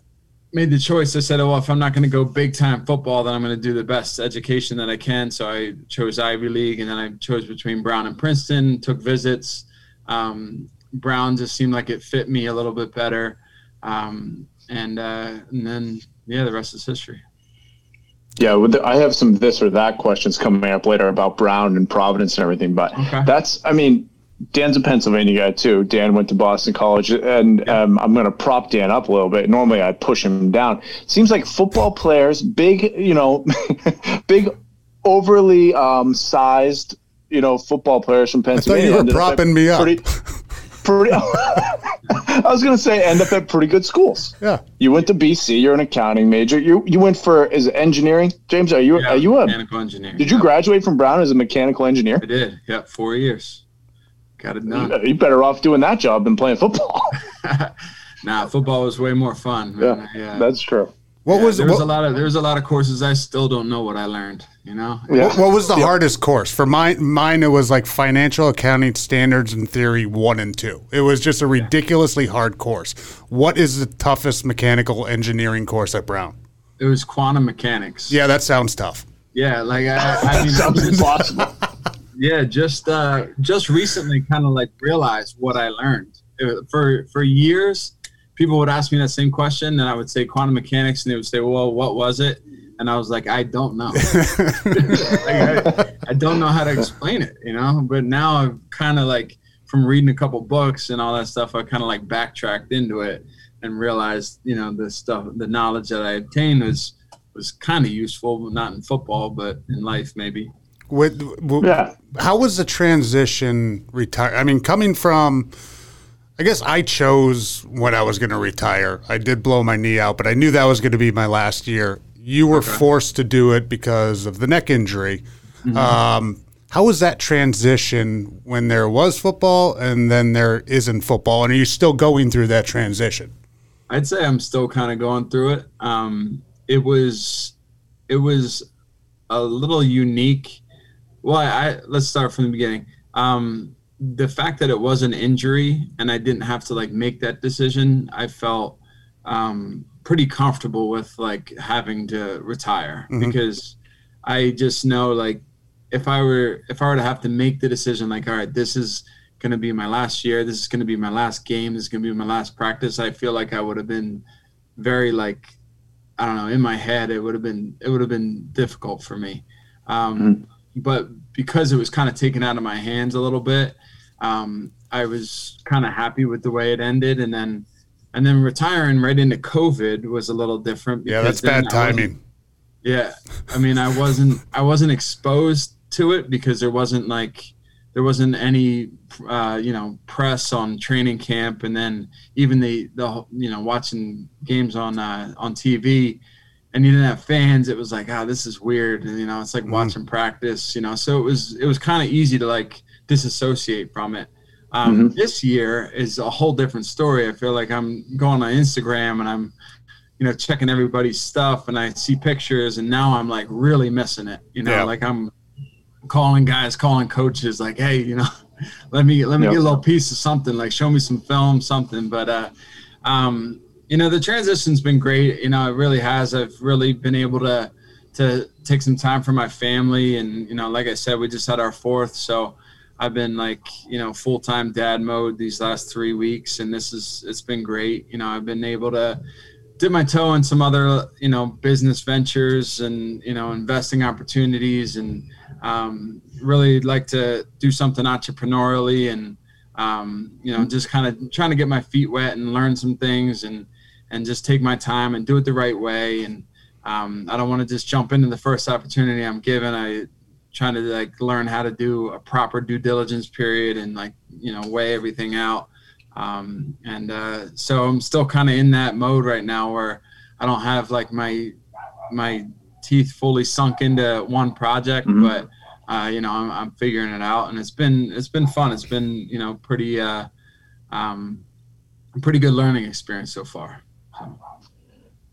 made the choice. I said, "Oh, well, if I'm not going to go big time football, then I'm going to do the best education that I can." So I chose Ivy League, and then I chose between Brown and Princeton. Took visits. Um, Brown just seemed like it fit me a little bit better, um, and uh, and then yeah, the rest is history. Yeah, with the, I have some this or that questions coming up later about Brown and Providence and everything. But Okay. that's, I mean, Dan's a Pennsylvania guy too. Dan went to Boston College, and um, I'm going to prop Dan up a little bit. Normally, I push him down. Seems like football players, big, you know, *laughs* big, overly um, sized, you know, football players from I thought Pennsylvania. you were ended up at propping me up. Pretty, pretty. *laughs* I was going to say end up at pretty good schools. yeah. You went to BC. You're an accounting major. You you went for is it engineering? James, are you Yeah, are you a mechanical engineer? did you graduate from Brown as a mechanical engineer? I did. Yeah, four years. Got it done. You better off doing that job than playing football. *laughs* *laughs* Nah, football was way more fun. man. yeah, that's true. What Yeah, was there was what, a lot of there was a lot of courses I still don't know what I learned. You know, Yeah. what, what was the hardest course for mine? Mine it was like financial accounting standards and theory one and two. It was just a ridiculously hard course. What is the toughest mechanical engineering course at Brown? it was quantum mechanics. Yeah, that sounds tough. yeah. Like I, I *laughs* mean, Sounds just- impossible. Yeah, just uh, just recently, kind of like realized what I learned. Uh, For for years, people would ask me that same question, and I would say quantum mechanics, and they would say, "Well, what was it?" And I was like, "I don't know. *laughs* like, I, I don't know how to explain it, you know." But now I've kind of like from reading a couple books and all that stuff, I kind of like backtracked into it and realized, you know, the stuff, the knowledge that I obtained was was kind of useful, not in football, but in life maybe. With, w- Yeah. How was the transition retire? I mean, coming from, I guess I chose when I was going to retire. I did blow my knee out, but I knew that was going to be my last year. You were forced to do it because of the neck injury. Um, how was that transition when there was football and then there isn't football? And are you still going through that transition? I'd say I'm still kind of going through it. Um, it was, it was a little unique. Well, I let's start from the beginning. Um, the fact that it was an injury and I didn't have to like make that decision, I felt um, pretty comfortable with like having to retire because I just know like if I were if I were to have to make the decision like all right this is going to be my last year this is going to be my last game this is going to be my last practice I feel like I would have been very like I don't know in my head it would have been it would have been difficult for me. Um, but because it was kind of taken out of my hands a little bit um, I was kind of happy with the way it ended and then and then retiring right into COVID was a little different Yeah, that's bad I timing. yeah, I mean, I wasn't I wasn't exposed to it because there wasn't like there wasn't any uh, you know press on training camp, and then even the the you know watching games on uh, on TV, and you didn't have fans. It was like, oh, this is weird. And, you know, it's like watching practice. You know, so it was it was kind of easy to like disassociate from it. Um, This year is a whole different story. I feel like I'm going on Instagram and I'm you know, checking everybody's stuff and I see pictures and now I'm like really missing it. You know, Yeah. like I'm calling guys, calling coaches like, hey, you know, *laughs* let me let me Yep. get a little piece of something, like show me some film, something. But uh um, you know, the transition's been great. You know, it really has. I've really been able to to take some time for my family and you know, like I said, we just had our fourth, so I've been like, you know, full time dad mode these last three weeks, and this is it's been great. You know, I've been able to dip my toe in some other, you know, business ventures and you know, investing opportunities, and um, really like to do something entrepreneurially, and um, you know, just kind of trying to get my feet wet and learn some things, and and just take my time and do it the right way, and um, I don't want to just jump into the first opportunity I'm given. I trying to like learn how to do a proper due diligence period and like you know weigh everything out. Um, and uh, so i'm still kind of in that mode right now where i don't have like my my teeth fully sunk into one project but uh, you know I'm, I'm figuring it out. And it's been it's been fun. It's been you know pretty uh, um, pretty good learning experience so far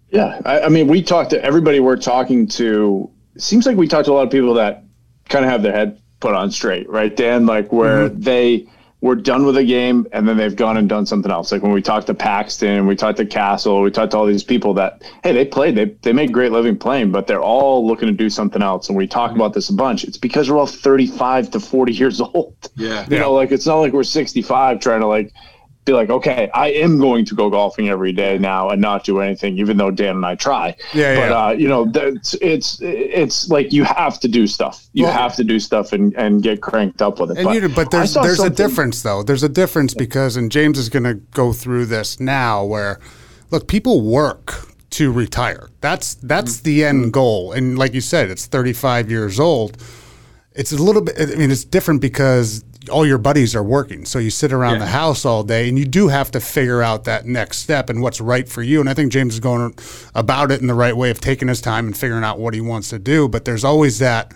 Yeah, I, I mean, we talked to everybody we're talking to. Seems like we talked to a lot of people that kind of have their head put on straight, right, Dan? Like where mm-hmm. they were done with a game and then they've gone and done something else. Like when we talked to Paxton, we talked to Castle, we talked to all these people that hey, they played, they they made great living playing, but they're all looking to do something else. And we talk mm-hmm. about this a bunch. It's because we're all thirty five to forty years *laughs* old. yeah You know, like it's not like we're 65 trying to like be like, okay, I am going to go golfing every day now and not do anything, even though Dan and I try. Yeah, but yeah. uh, you know, that's it's it's like you have to do stuff. You Well- have to do stuff and, and get cranked up with it. And you, but there's there's a difference though. There's a difference because, and James is going to go through this now. Where, look, people work to retire. That's that's the end goal. And like you said, it's 35 years old. It's a little bit. I mean, it's different because all your buddies are working, so you sit around Yeah. the house all day, and you do have to figure out that next step and what's right for you. And I think James is going about it in the right way of taking his time and figuring out what he wants to do. But there's always that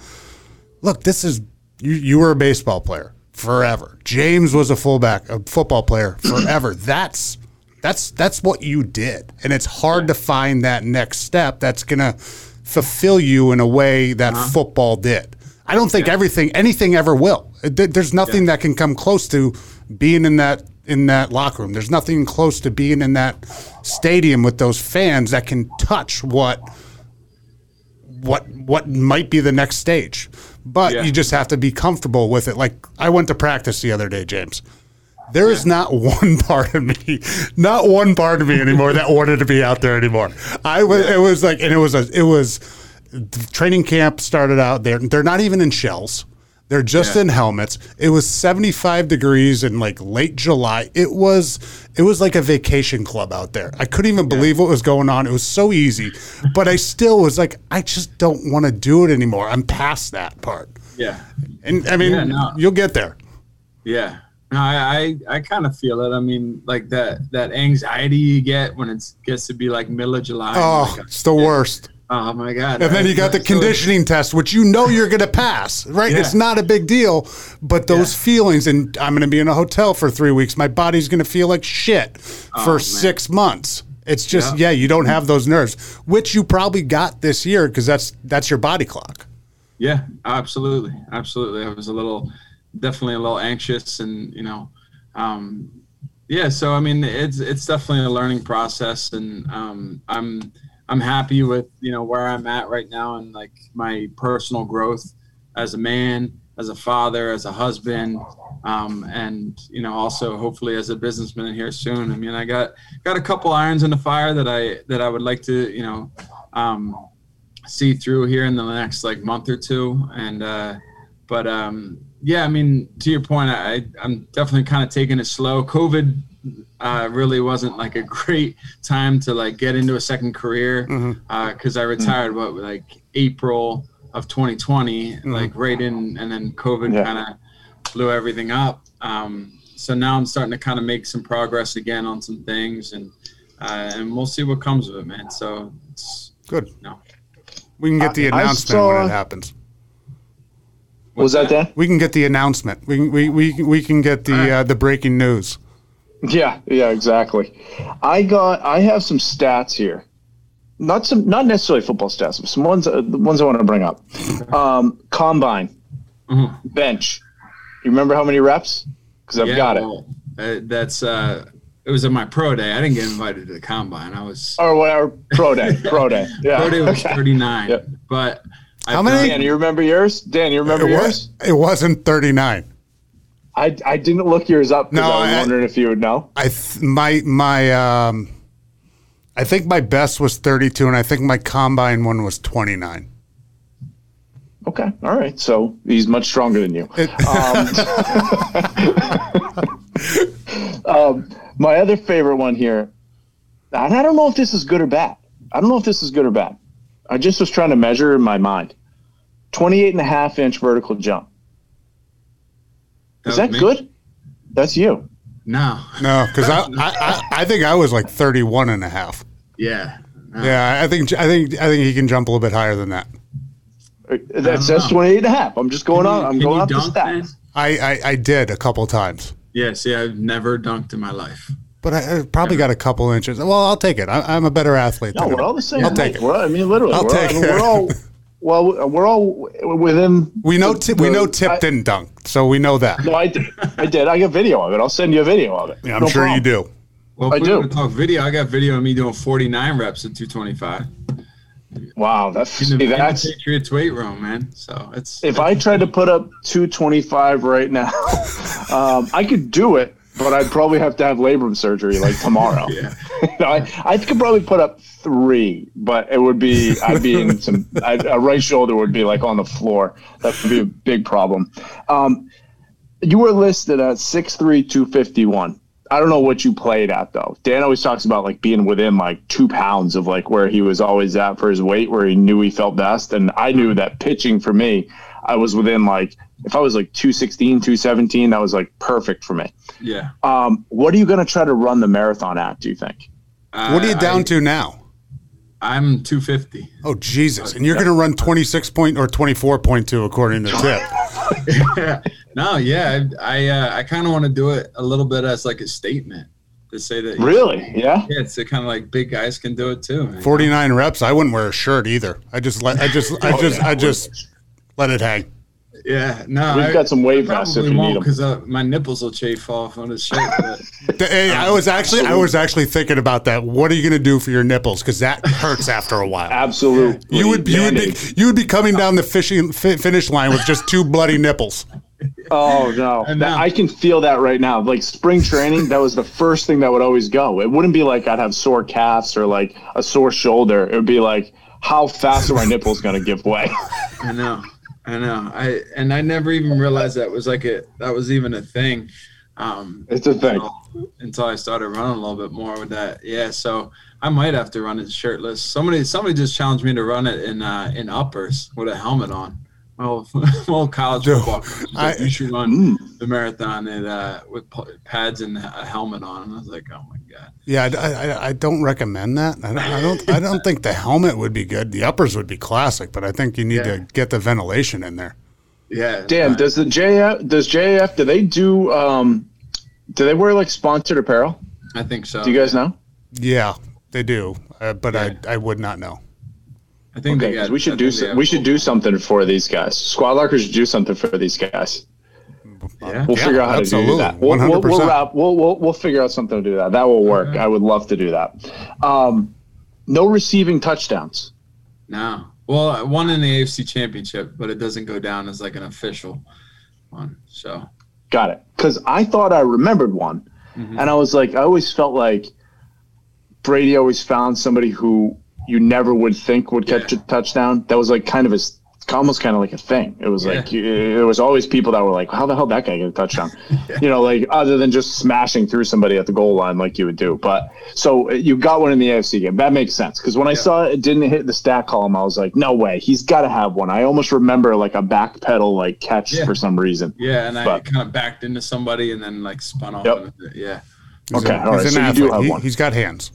look, this is you, you were a baseball player. forever. James was a fullback, a football player *clears throat* forever. that's that's that's what you did, and it's hard to find that next step that's gonna fulfill you in a way that uh-huh. football did. I don't think everything anything ever will. There's nothing that can come close to being in that in that locker room. There's nothing close to being in that stadium with those fans that can touch what what what might be the next stage. But Yeah. you just have to be comfortable with it. Like I went to practice the other day, James. There is not *laughs* one part of me, not one part of me anymore that wanted to be out there anymore. I was, it was like, and it was a, it was, training camp started out there. They're not even in shells. They're just Yeah. in helmets. It was 75 degrees in like late July. It was it was like a vacation club out there. I couldn't even believe what was going on. It was so easy. But I still was like I just don't want to do it anymore. I'm past that part. Yeah. And I mean, Yeah, no. you'll get there. Yeah. No, I I, I kind of feel it. I mean, like that that anxiety you get when it gets to be like middle of July. Oh, Like, it's the worst. Oh my god. And then you got the conditioning test, which you know you're going to pass, right? Yeah. It's not a big deal, but those Yeah. feelings, and I'm going to be in a hotel for three weeks. My body's going to feel like shit Oh, for man. six months. It's just, Yeah. yeah, you don't have those nerves, which you probably got this year because that's that's your body clock. Yeah, absolutely, absolutely. I was a little, definitely a little anxious, and you know, um, yeah. So I mean, it's it's definitely a learning process, and um, I'm I'm happy with you know where I'm at right now, and like my personal growth as a man, as a father, as a husband, um, and you know also hopefully as a businessman here soon. I mean, I got got a couple irons in the fire that I that I would like to you know. Um, see through here in the next like month or two and uh but um yeah i mean to your point i i'm definitely kind of taking it slow covid uh really wasn't like a *laughs* great time to like get into a second career uh because i retired what like april of 2020 like right in and then covid Yeah. kind of blew everything up um so now i'm starting to kind of make some progress again on some things and uh and we'll see what comes of it man so it's Good. no We can get the I announcement when it happens. Was that Dan? We can get the announcement. We can, we, we, we can get the uh, the breaking news. Yeah, yeah, exactly. I got. I have some stats here. Not some, not necessarily football stats. But some ones, uh, the ones I want to bring up. Um, combine, Mhm. bench. You remember how many reps? Because I've Yeah, got it. well, uh, that's uh, it was at my pro day. I didn't get invited to the combine. I was Or whatever. Pro day. Pro day. *laughs* Yeah. pro day was Okay. 39. Yep. But How I've many- done- Dan, you remember yours? Dan, you remember It, yours? was, it wasn't 39. I, I didn't look yours up because No, I was I- wondering if you would know. I th- my my um, I think my best was 32, and I think my combine one was 29. Okay. All right. So he's much stronger than you. It- Um, *laughs* my other favorite one here, and I don't know if this is good or bad. I don't know if this is good or bad. I just was trying to measure in my mind 28 and a half inch vertical jump. Is that me. good? That's you. No. no, because I, I, I I think I was like 31 and a half. Yeah. No. Yeah, I think I think I think he can jump a little bit higher than that. Uh, that says know. 28 and a half. I'm just going Can on. you- I'm can going you off the dunk, man? stats. I, I, I did a couple times, Yeah. See, I've never dunked in my life. but I, I probably got a couple inches. Well, I'll take it. I, I'm a better athlete. No, than we're all the same. I'll take it. We're, I mean, literally, I'll we're, take I mean, it. we're all. *laughs* Well, we're all within. We know the- Tip, we know Tip I- didn't dunk, so we know that. No, I did. I did. I got video of it. I'll send you a video of it. Yeah, I'm No sure you do. Well, I if we're do. gonna talk video, I got video of me doing 49 reps at 225 Wow, that's in see, the, in the Patriots weight room, man. So it's if I tried to put up 225 right now, *laughs* um, I could do it, but I'd probably have to have labrum surgery like tomorrow. *laughs* yeah. You *laughs* I, I could probably put up three, but it would be I'd be in some I'd, a right shoulder would be like on the floor. That would be a big problem. Um, you were listed at six three two fifty one. I don't know what you played at though. Dan always talks about like being within like two pounds of like where he was always at for his weight, where he knew he felt best. And I knew that pitching for me, I was within like if I was like 216, 217, that was like perfect for me. Yeah. Um, what are you going to try to run the marathon at? Do you think? What are you Uh, down I, to now? I'm 250. Oh Jesus! And you're going to run 26 point or 24.2 according to Tip. *laughs* *laughs* no, yeah, I I, uh, I kind of want to do it a little bit as like a statement to say that. Really? Yeah. Yeah, it's kind of like big guys can do it too. 49 reps. I wouldn't wear a shirt either. I just let I just I *laughs* just I just let it hang. Yeah, no, We've I- got some wave I vests if probably you need won't them. because uh, my nipples will chafe off on his shirt. But *laughs* The- hey, I was actually I was actually thinking about that. What are you going to do for your nipples? Because that hurts after a while. Absolutely. You would you would be you would be coming down the fishing fi- finish line with just two bloody nipples. *laughs* Oh no, I. That- I can feel that right now. Like spring training, that was the first thing that would always go. It wouldn't be like I'd have sore calves or like a sore shoulder. It would be like, how fast are my nipples going to give way? *laughs* I know, I know. I and I never even realized that was like a that was even a thing. Um, It's a thing. until- until I started running a little bit more with that. Yeah, so I might have to run it shirtless. Somebody somebody just challenged me to run it in uh, in uppers with a helmet on. Well, *laughs* well, college Dude, football. coach was like, I- you should run Mm. the marathon and uh, with pads and a helmet on. And I was like, oh my god. Yeah, I, I, I don't recommend that. I don't, I don't I don't think the helmet would be good. The uppers would be classic, but I think you need Yeah. to get the ventilation in there. Yeah. Dan, uh, does the JF does JF do they do um do they wear like sponsored apparel? I think so. Do you guys know? Yeah, they do, uh, but Yeah. I I would not know. I think Okay, got, we I should do think some, we should do something for these guys. Squad lockers should do something for these guys. Yeah. We'll Yeah, figure out how to do that. We'll, we'll, we'll, wrap, we'll, we'll, we'll figure out something to do that. That will work. I would love to do that. Um, no receiving touchdowns. No. Well, one in the AFC Championship, but it doesn't go down as like an official one. So Got it. Because I thought I remembered one, Mm-hmm. and I was like, I always felt like Brady always found somebody who you never would think would catch Yeah. a touchdown. That was like kind of his, almost kind of like a thing. It was Yeah. like you- there was always people that were like, how the hell that guy get a touchdown? *laughs* You know, like other than just smashing through somebody at the goal line like you would do. But so uh, you got one in the AFC game. That makes sense because when I saw it it didn't hit the stat column, I was like, no way, he's got to have one. I almost remember like a back pedal like catch Yeah. for some reason. yeah, and I kind of backed into somebody and then like spun off. Yep. into it. Yeah. He's Okay, a- all right, he's so an you do athlete. have He- one. He's got hands.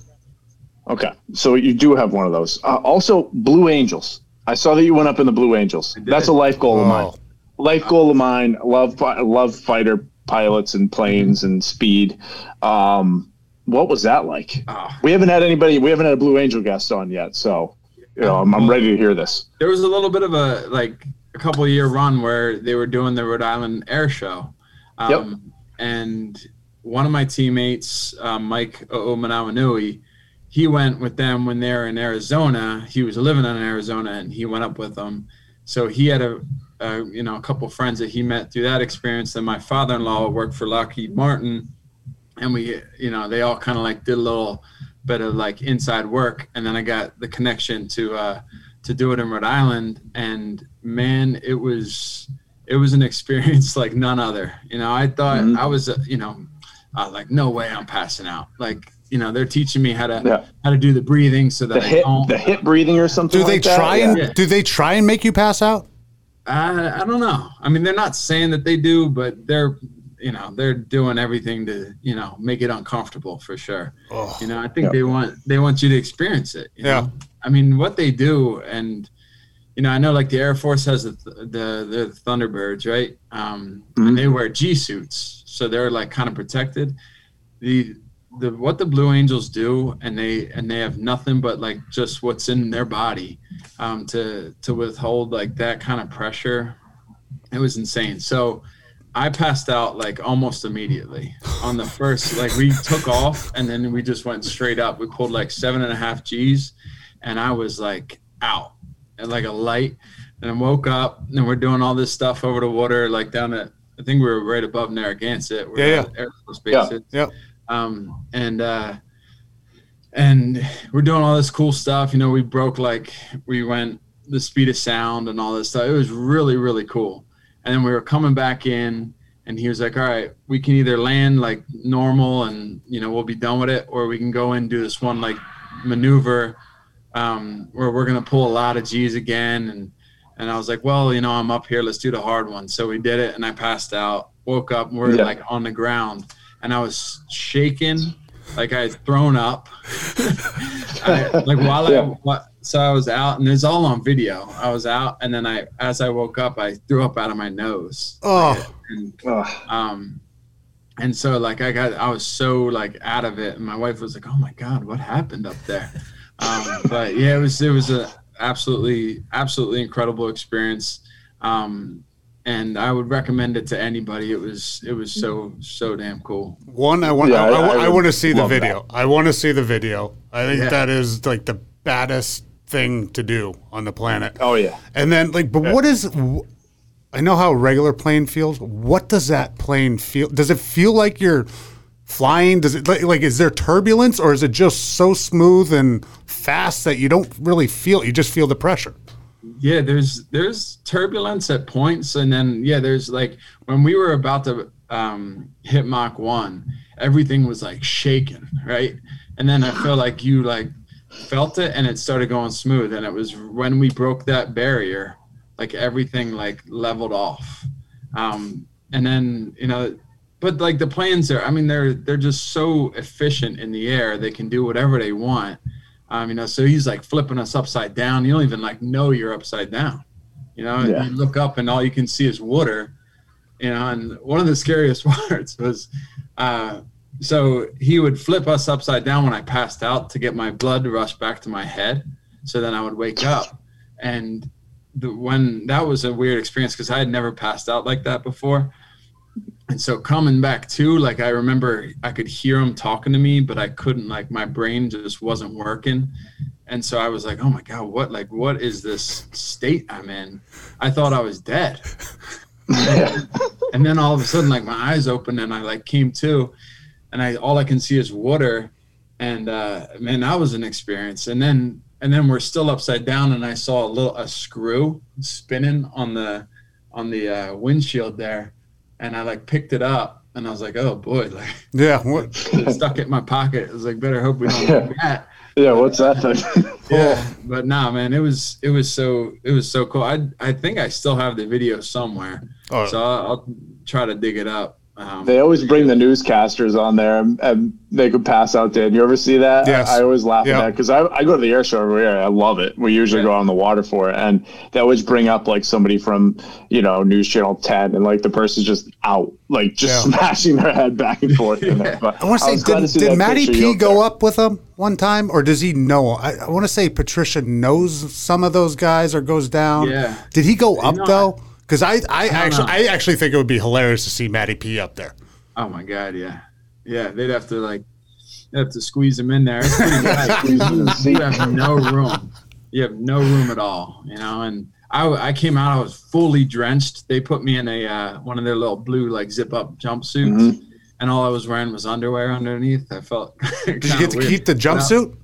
Okay, so you do have one of those. Uh, also, Blue Angels. I saw that you went up in the Blue Angels. That's a life goal of mine. Oh, Life goal of mine. Love, love fighter pilots and planes and speed. Um, what was that like? Oh, We haven't had anybody. We haven't had a Blue Angel guest on yet, so you know I'm, I'm ready to hear this. there was a little bit of a like a couple year run where they were doing the Rhode Island Air Show, um, Yep. and one of my teammates, uh, Mike Hoomanawanui, he went with them when they were in Arizona. He was living in Arizona, and he went up with them. So he had a, a you know a couple friends that he met through that experience. Then my father-in-law worked for Lockheed Martin, and we you know they all kind of like did a little bit of like inside work, and then I got the connection to. Uh, to do it in Rhode Island, and man, it was it was an *laughs* experience like none other. You know, I thought Mhm. I was, uh, you know, I was like, no way, I'm passing out. Like, you know, they're teaching me how to Yeah. how to do the breathing so that The I hip, don't. the hip breathing or something. Do they like that? try Yeah. and Yeah. do they try and make you pass out? I, I don't know. I mean, they're not saying that they do, but they're you know they're doing everything to you know make it uncomfortable for sure. Oh, You know, I think Yeah. they want they want you to experience it. you Yeah. know? I mean, what they do, and you know, I know like the Air Force has the the, the Thunderbirds, right? Um, Mhm. And they wear G suits, so they're like kind of protected. The the what the Blue Angels do, and they and they have nothing but like just what's in their body um, to to withhold like that kind of pressure. It was insane. So. I passed out like almost immediately on the first. Like we took off and then we just went straight up. We pulled like seven and a half G's, and I was like out and like a light. And I woke up and we're doing all this stuff over the water, like down at I think we were right above Narragansett. Yeah, the Air Force Yeah. is. Um, and uh, and we're doing all this cool stuff. You know, we broke like we went the speed of sound and all this stuff. It was really really cool. And then we were coming back in, and he was like, "All right, we can either land like normal, and you know we'll be done with it, or we can go and do this one like maneuver um, where we're gonna pull a lot of G's again." And and I was like, "Well, you know, I'm up here. Let's do the hard one." So we did it, and I passed out. Woke up, and we're Yeah. like on the ground, and I was shaking, like I had thrown up. *laughs* I, like while Yeah. I so I was out and it's all on video. I was out and then I as I woke up I threw up out of my nose. Oh, And Ugh. um and so like I got I was so like out of it and my wife was like, "Oh my god, what happened up there?" Um but yeah, it was it was a absolutely absolutely incredible experience. Um and I would recommend it to anybody. It was it was so so damn cool. one I want. Yeah, I, I- I want to see the love video. I want to see the video. I think Yeah. that is like the baddest thing to do on the planet. Oh yeah. And then, like, but what is? I know how a regular plane feels. What does that plane feel? Does it feel like you're flying? Does it like, like is there turbulence, or is it just so smooth and fast that you don't really feel? it? You just feel the pressure. Yeah, there's there's turbulence at points, and then yeah, there's like when we were about to um, hit Mach one, everything was like shaking, right? And then I *laughs* feel like you like felt it, and it started going smooth, and it was when we broke that barrier, like everything like leveled off, um, and then you know. But like the planes are, I mean, they're they're just so efficient in the air. They can do whatever they want. Um, you know, so he's like flipping us upside down. You don't even like know you're upside down. You know, Yeah. you look up and all you can see is water. You know, and one of the scariest *laughs* parts was, uh, so he would flip us upside down when I passed out to get my blood to rush back to my head, so then I would wake up. And the, when that was a weird experience because I had never passed out like that before. And so coming back to, like, I remember I could hear him talking to me, but I couldn't, like, my brain just wasn't working. And so I was like, oh my God, what, like, what is this state I'm in? I thought I was dead. *laughs* and then all of a sudden, like, my eyes opened and I, like, came to, and I, all I can see is water. And, uh, man, that was an experience. And then, and then we're still upside down and I saw a little, a screw spinning on the, on the uh, windshield there and I like picked it up and I was like, oh boy, *laughs* like Yeah. What? it stuck it in my pocket. I was like, better hope we don't do that. Yeah. What's that thing? *laughs* Yeah, but nah, man, it was it was so it was so cool. I I think I still have the video somewhere, Oh. so I'll, I'll try to dig it up. Um, They always bring the newscasters on there, and, and they could pass out. Dan, you ever see that? Yes. I always laugh Yeah. at that because I, I go to the air show every year. I love it. We usually go on the water for it, and they always bring up like somebody from you know News Channel 10, and like the person's just out, like just Yeah. *laughs* smashing their head back and forth. in it. *laughs* But I want to say, did, see did Matty P you go there. up with them one time, or does he know? I, I want to say Patricia knows some of those guys or goes down. Yeah. Did he go up know, though? Because I, I, actually, know. I actually think it would be hilarious to see Matty P up there. oh my god, yeah, yeah. They'd have to like they'd have to squeeze him in there. It's pretty tight. *laughs* you, you have no room. You have no room at all. You know, and I I came out. I was fully drenched. They put me in a uh, one of their little blue like zip up jumpsuits. And all I was wearing was underwear underneath. I felt. *laughs* Did you get to keep the jumpsuit?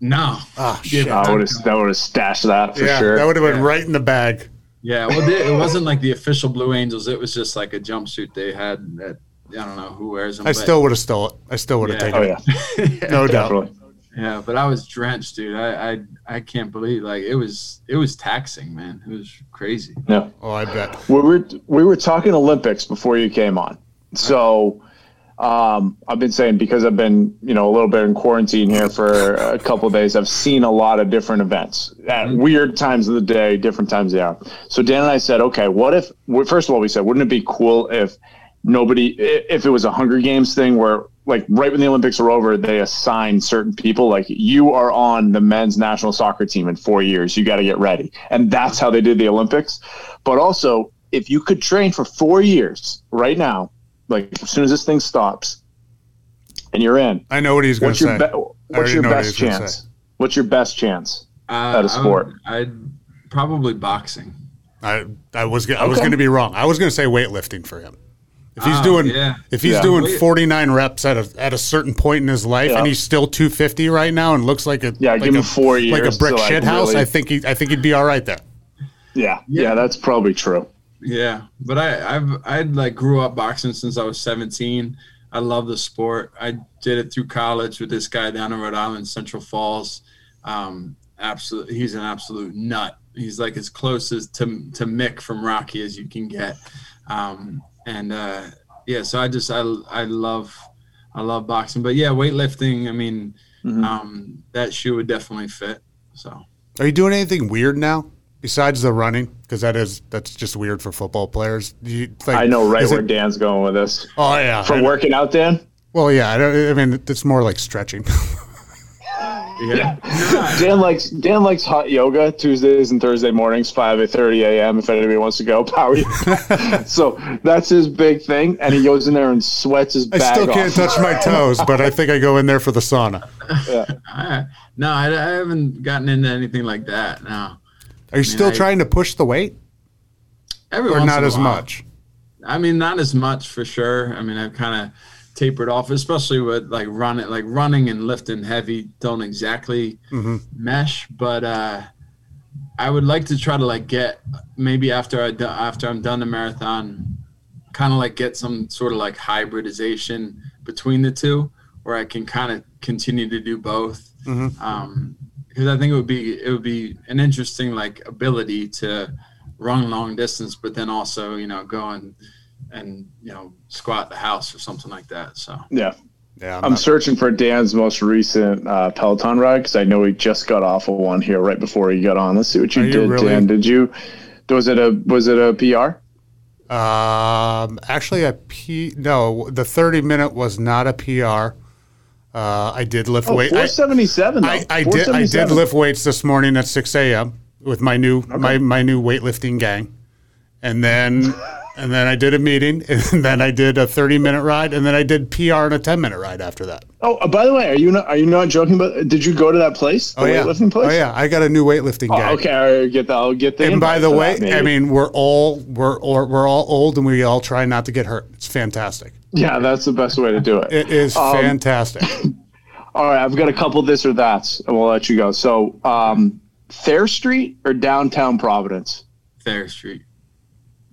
No. Oh shit! I would have that would have stashed that for yeah, sure. that would have been Yeah. right in the bag. Yeah, well, they, it wasn't like the official Blue Angels. It was just like a jumpsuit they had that I don't know who wears them. I but- still would have stole it. I still would have Yeah. taken oh it. yeah, *laughs* No doubt. definitely. yeah, but I was drenched, dude. I, I I can't believe like it was it was taxing, man. It was crazy. Yeah. Oh, I bet. we were we were talking Olympics before you came on. So um, I've been saying because I've been you know a little bit in quarantine here for a couple of days. I've seen a lot of different events at weird times of the day, different times of the hour. So Dan and I said, okay, what if? well, First of all, we said, wouldn't it be cool if nobody, if it was a Hunger Games thing where like right when the Olympics are over, they assign certain people like you are on the men's national soccer team in four years. You got to get ready, and that's how they did the Olympics. But also, if you could train for four years right now, like as soon as this thing stops, and you're in, I know what he's going what's to your say. be- what's your know what best chance? What's your best chance? Uh, Out of sport. I would, I'd probably boxing. I I was go- I was going to be wrong. I was going to say weightlifting for him. If he's Oh, doing yeah. if he's Yeah. doing 49 reps at a at a certain point in his life Yeah. and he's still 250 right now and looks like a Yeah, like give him a, four like a brick to, like, shit house, really- I think he I think he'd be all right there. Yeah, yeah, Yeah. that's probably true. Yeah, but I I've I like grew up boxing since I was 17. I love the sport. I did it through college with this guy down in Rhode Island, Central Falls. Um, absolute, he's an absolute nut. He's like as close as to to Mick from Rocky as you can get. Um, and uh, yeah, so I just I I love I love boxing, but yeah, weightlifting. I mean, um, that shoe would definitely fit. So Are you doing anything weird now besides the running? Because that is that's just weird for football players. You, like, I know right where it- Dan's going with this. Oh yeah. For I- working out, Dan? Well, yeah. I, don't, I mean, it's more like stretching. *laughs* yeah, Dan likes Dan likes hot yoga Tuesdays and Thursday mornings, five at thirty a.m. If anybody wants to go, *laughs* power. yoga. *laughs* so that's his big thing, and he goes in there and sweats his I still can't off. touch my toes, but I think I go in there for the sauna. I, uh, no, I, I haven't gotten into anything like that. No, Are you still I- trying to push the weight, every or not as while. much? I mean, not as much for sure. I mean, I've kind of tapered off, especially with like running, like running and lifting heavy don't exactly mesh. But uh, I would like to try to like get maybe after I do, after I'm done the marathon, kind of like get some sort of like hybridization between the two, where I can kind of continue to do both. Um, because I think it would be it would be an interesting like ability to run long distance, but then also you know go and and you know squat the house or something like that. So Yeah, Yeah, I'm not- searching for Dan's most recent uh, Peloton ride because I know he just got off of one here right before he got on. Let's see what you Are you did, really? Dan. Did you? Was it a was it a PR? Um, actually, a P. No, the 30 minute was not a PR. Uh, I did lift Oh, weight. I, 477. though. I, I did. I did lift weights this morning at 6 a.m. with my new my my new weightlifting gang, and then *laughs* and then I did a meeting, *laughs* and then I did a 30 minute ride, and then I did PR and a 10 minute ride after that. Oh, uh, by the way, are you not are you not joking? But did you go to that place? The oh yeah, weightlifting place. oh yeah, I got a new weightlifting Oh, gang. okay, I'll get that. I'll get the. And by the way, that. I mean we're all we're or, we're all old, and we all try not to get hurt. It's fantastic. yeah, that's the best way to do it. It is Um, fantastic. *laughs* All right, I've got a couple this or that's, and we'll let you go. So, um, Thayer Street or downtown Providence? Thayer Street.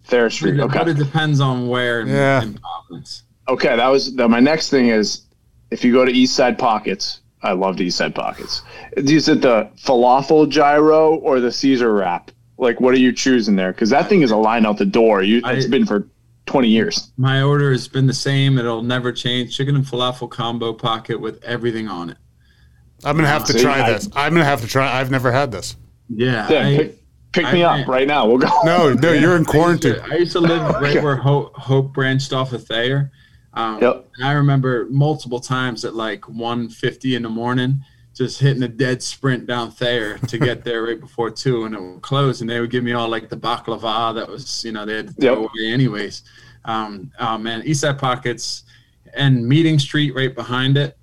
Thayer Street. But Okay. it depends on where Yeah. in Providence. Okay, that was that. My next thing is if you go to East Side Pockets, I loved East Side Pockets. Is it the falafel gyro or the Caesar wrap? Like, what are you choosing there? Because that thing is a line out the door. You, it's I- been for twenty years. My order has been the same. It'll never change. Chicken and falafel combo pocket with everything on it. I'm gonna have to See, try I- this. I'm gonna have to try. I've never had this. Yeah. Dan, I- pick, pick me I- up right now. We'll go. *laughs* No, no, you're in quarantine. I used to live *laughs* right where Hope, Hope branched off of Thayer. Um, Yep. And I remember multiple times at like 1.50 in the morning, just hitting a dead sprint down Thayer *laughs* to get there right before two, and it would close, and they would give me all like the baklava that was, you know, they had to throw Yep. away anyways. Um, oh man, Eastside Pockets and Meeting Street right behind it.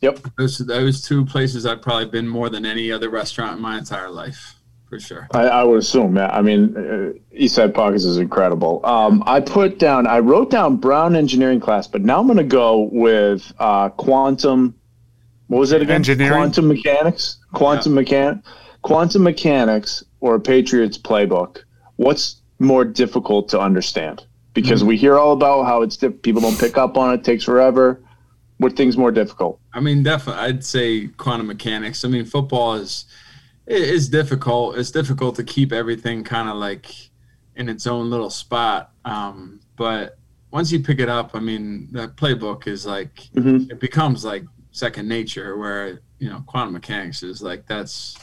Yep. Those those two places I've probably been more than any other restaurant in my entire life, for sure. I, I would assume. Yeah. I mean, uh, East Side Pockets is incredible. Um, I put down. I wrote down Brown Engineering class, but now I'm going to go with uh, quantum. What was it again? Engineering? Quantum mechanics. Quantum mechan. Quantum mechanics or Patriots playbook. What's more difficult to understand? Because we hear all about how it's diff- people don't pick up on it, takes forever. What things more difficult? I mean, definitely, I'd say quantum mechanics. I mean, football is it is difficult. It's difficult to keep everything kind of like in its own little spot. Um, but once you pick it up, I mean, that playbook is like Mhm. it becomes like second nature. Where you know, quantum mechanics is like that's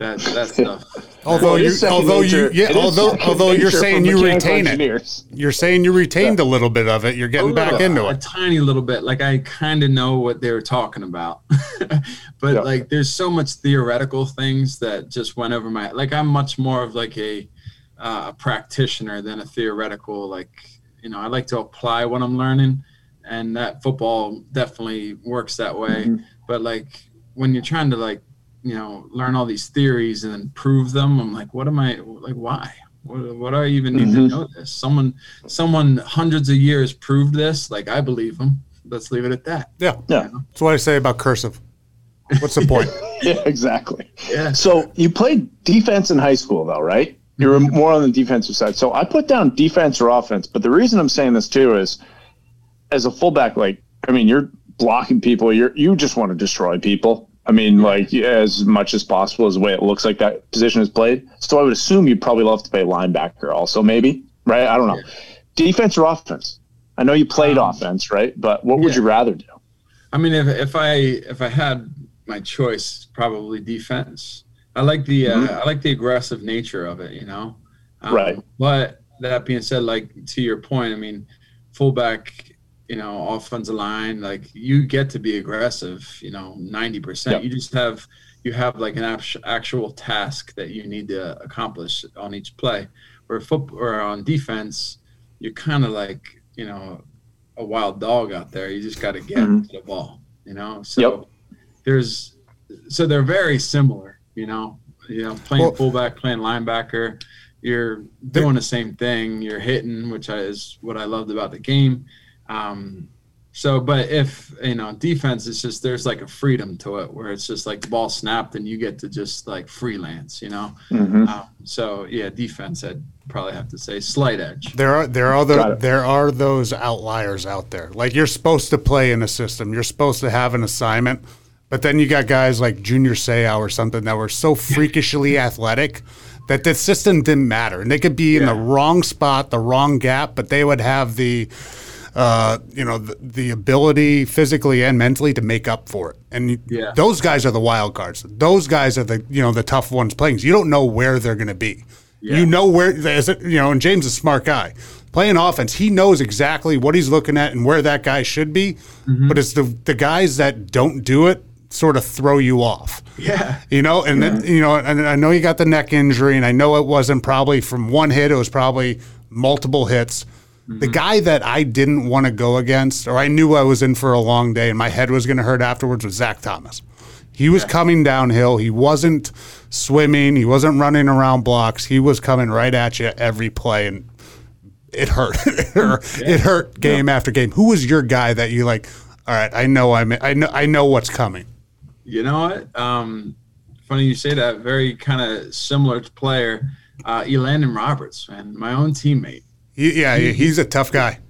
that that stuff. *laughs* Although Well, you, is second although you, yeah, although although you're saying you mechanical retain it, engineers. you're saying you retained a little bit of it. You're getting A back into a it. A tiny little bit like i kind of know what they were talking about *laughs* but Yeah. like there's so much theoretical things that just went over my like i'm much more of like a uh, a practitioner than a theoretical like you know i like to apply what i'm learning and that football definitely works that way Mm-hmm. but like when you're trying to like you know learn all these theories and then prove them i'm like what am i like why what, what do i even need to Mhm. know this someone someone hundreds of years proved this like i believe them let's leave it at that Yeah, Yeah. that's what I say about cursive. What's the *laughs* point? *laughs* Yeah, exactly. yeah So you played defense in high school, though, right? You were more on the defensive side. So I put down defense or offense, but the reason I'm saying this too is, as a fullback, like I mean, you're blocking people. You're you just want to destroy people. I mean, like yeah, as much as possible is the way it looks like that position is played. So I would assume you'd probably love to play linebacker, also maybe, right? I don't know. Defense or offense? I know you played Um, offense, right? But what would yeah. you rather do? I mean, if, if I if I had my choice probably defense. I like the uh, I like the aggressive nature of it, you know. Um, Right. But that being said, like to your point, I mean, fullback, you know, offensive line, like you get to be aggressive, you know, ninety percent. Yep. You just have you have like an actual task that you need to accomplish on each play. Where foot or on defense, you're kind of like you know a wild dog out there. You just got to get Mhm. to the ball, you know. So Yep. there's so they're very similar, you know. You know, playing Well- fullback, playing linebacker, you're doing the same thing. You're hitting, which is what I loved about the game. Um, so, but if you know defense, it's just there's like a freedom to it where it's just like the ball snapped and you get to just like freelance, you know. Mhm. Um, so yeah, defense, I'd probably have to say slight edge. There are there are Got the, there are those outliers out there. Like you're supposed to play in a system. You're supposed to have an assignment, but then you got guys like Junior Seau or something that were so freakishly athletic that the system didn't matter, and they could be in the wrong spot, the wrong gap, but they would have the uh, you know the, the ability physically and mentally to make up for it. And Yeah. those guys are the wild cards. Those guys are the you know the tough ones playing. You don't know where they're going to be. Yeah. You know where as it, you know, and James is a smart guy. Playing offense, he knows exactly what he's looking at and where that guy should be. Mm-hmm. But it's the the guys that don't do it sort of throw you off. Yeah. You know, and then, you know, and I know you got the neck injury, and I know it wasn't probably from one hit; it was probably multiple hits. The Mm-hmm. guy that I didn't want to go against, or I knew I was in for a long day, and my head was going to hurt afterwards, was Zach Thomas. He was coming downhill. He wasn't swimming. He wasn't running around blocks. He was coming right at you every play, and it hurt. *laughs* it hurt, game after game. Who was your guy that you like? All right, I know I'm. I know. I know what's coming. You know what? Um, funny you say that. Very kind of similar to player, uh, Elandon Roberts, man, my own teammate. He, yeah, he's a tough guy.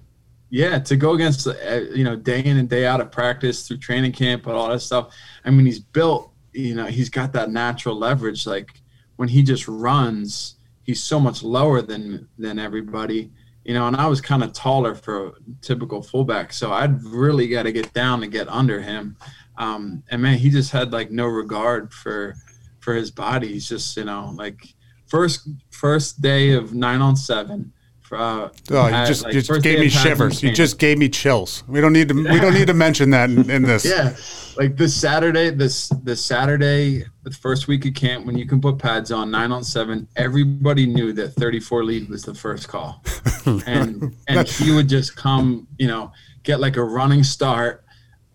Yeah, to go against uh, you know day in and day out of practice through training camp and all that stuff. I mean, he's built. You know, he's got that natural leverage. Like when he just runs, he's so much lower than than everybody. You know, and I was kind of taller for a typical fullback, so I'd really got to get down to get under him. Um, and man, he just had like no regard for for his body. He's just you know like first first day of nine on seven. Uh, Oh, you just like, just gave me shivers. You just gave me chills. We don't need to. We don't need to mention that in, in this. *laughs* yeah, like this Saturday, this this Saturday, the first week of camp when you can put pads on nine on seven. Everybody knew that 34 lead was the first call, *laughs* and and he would just come, you know, get like a running start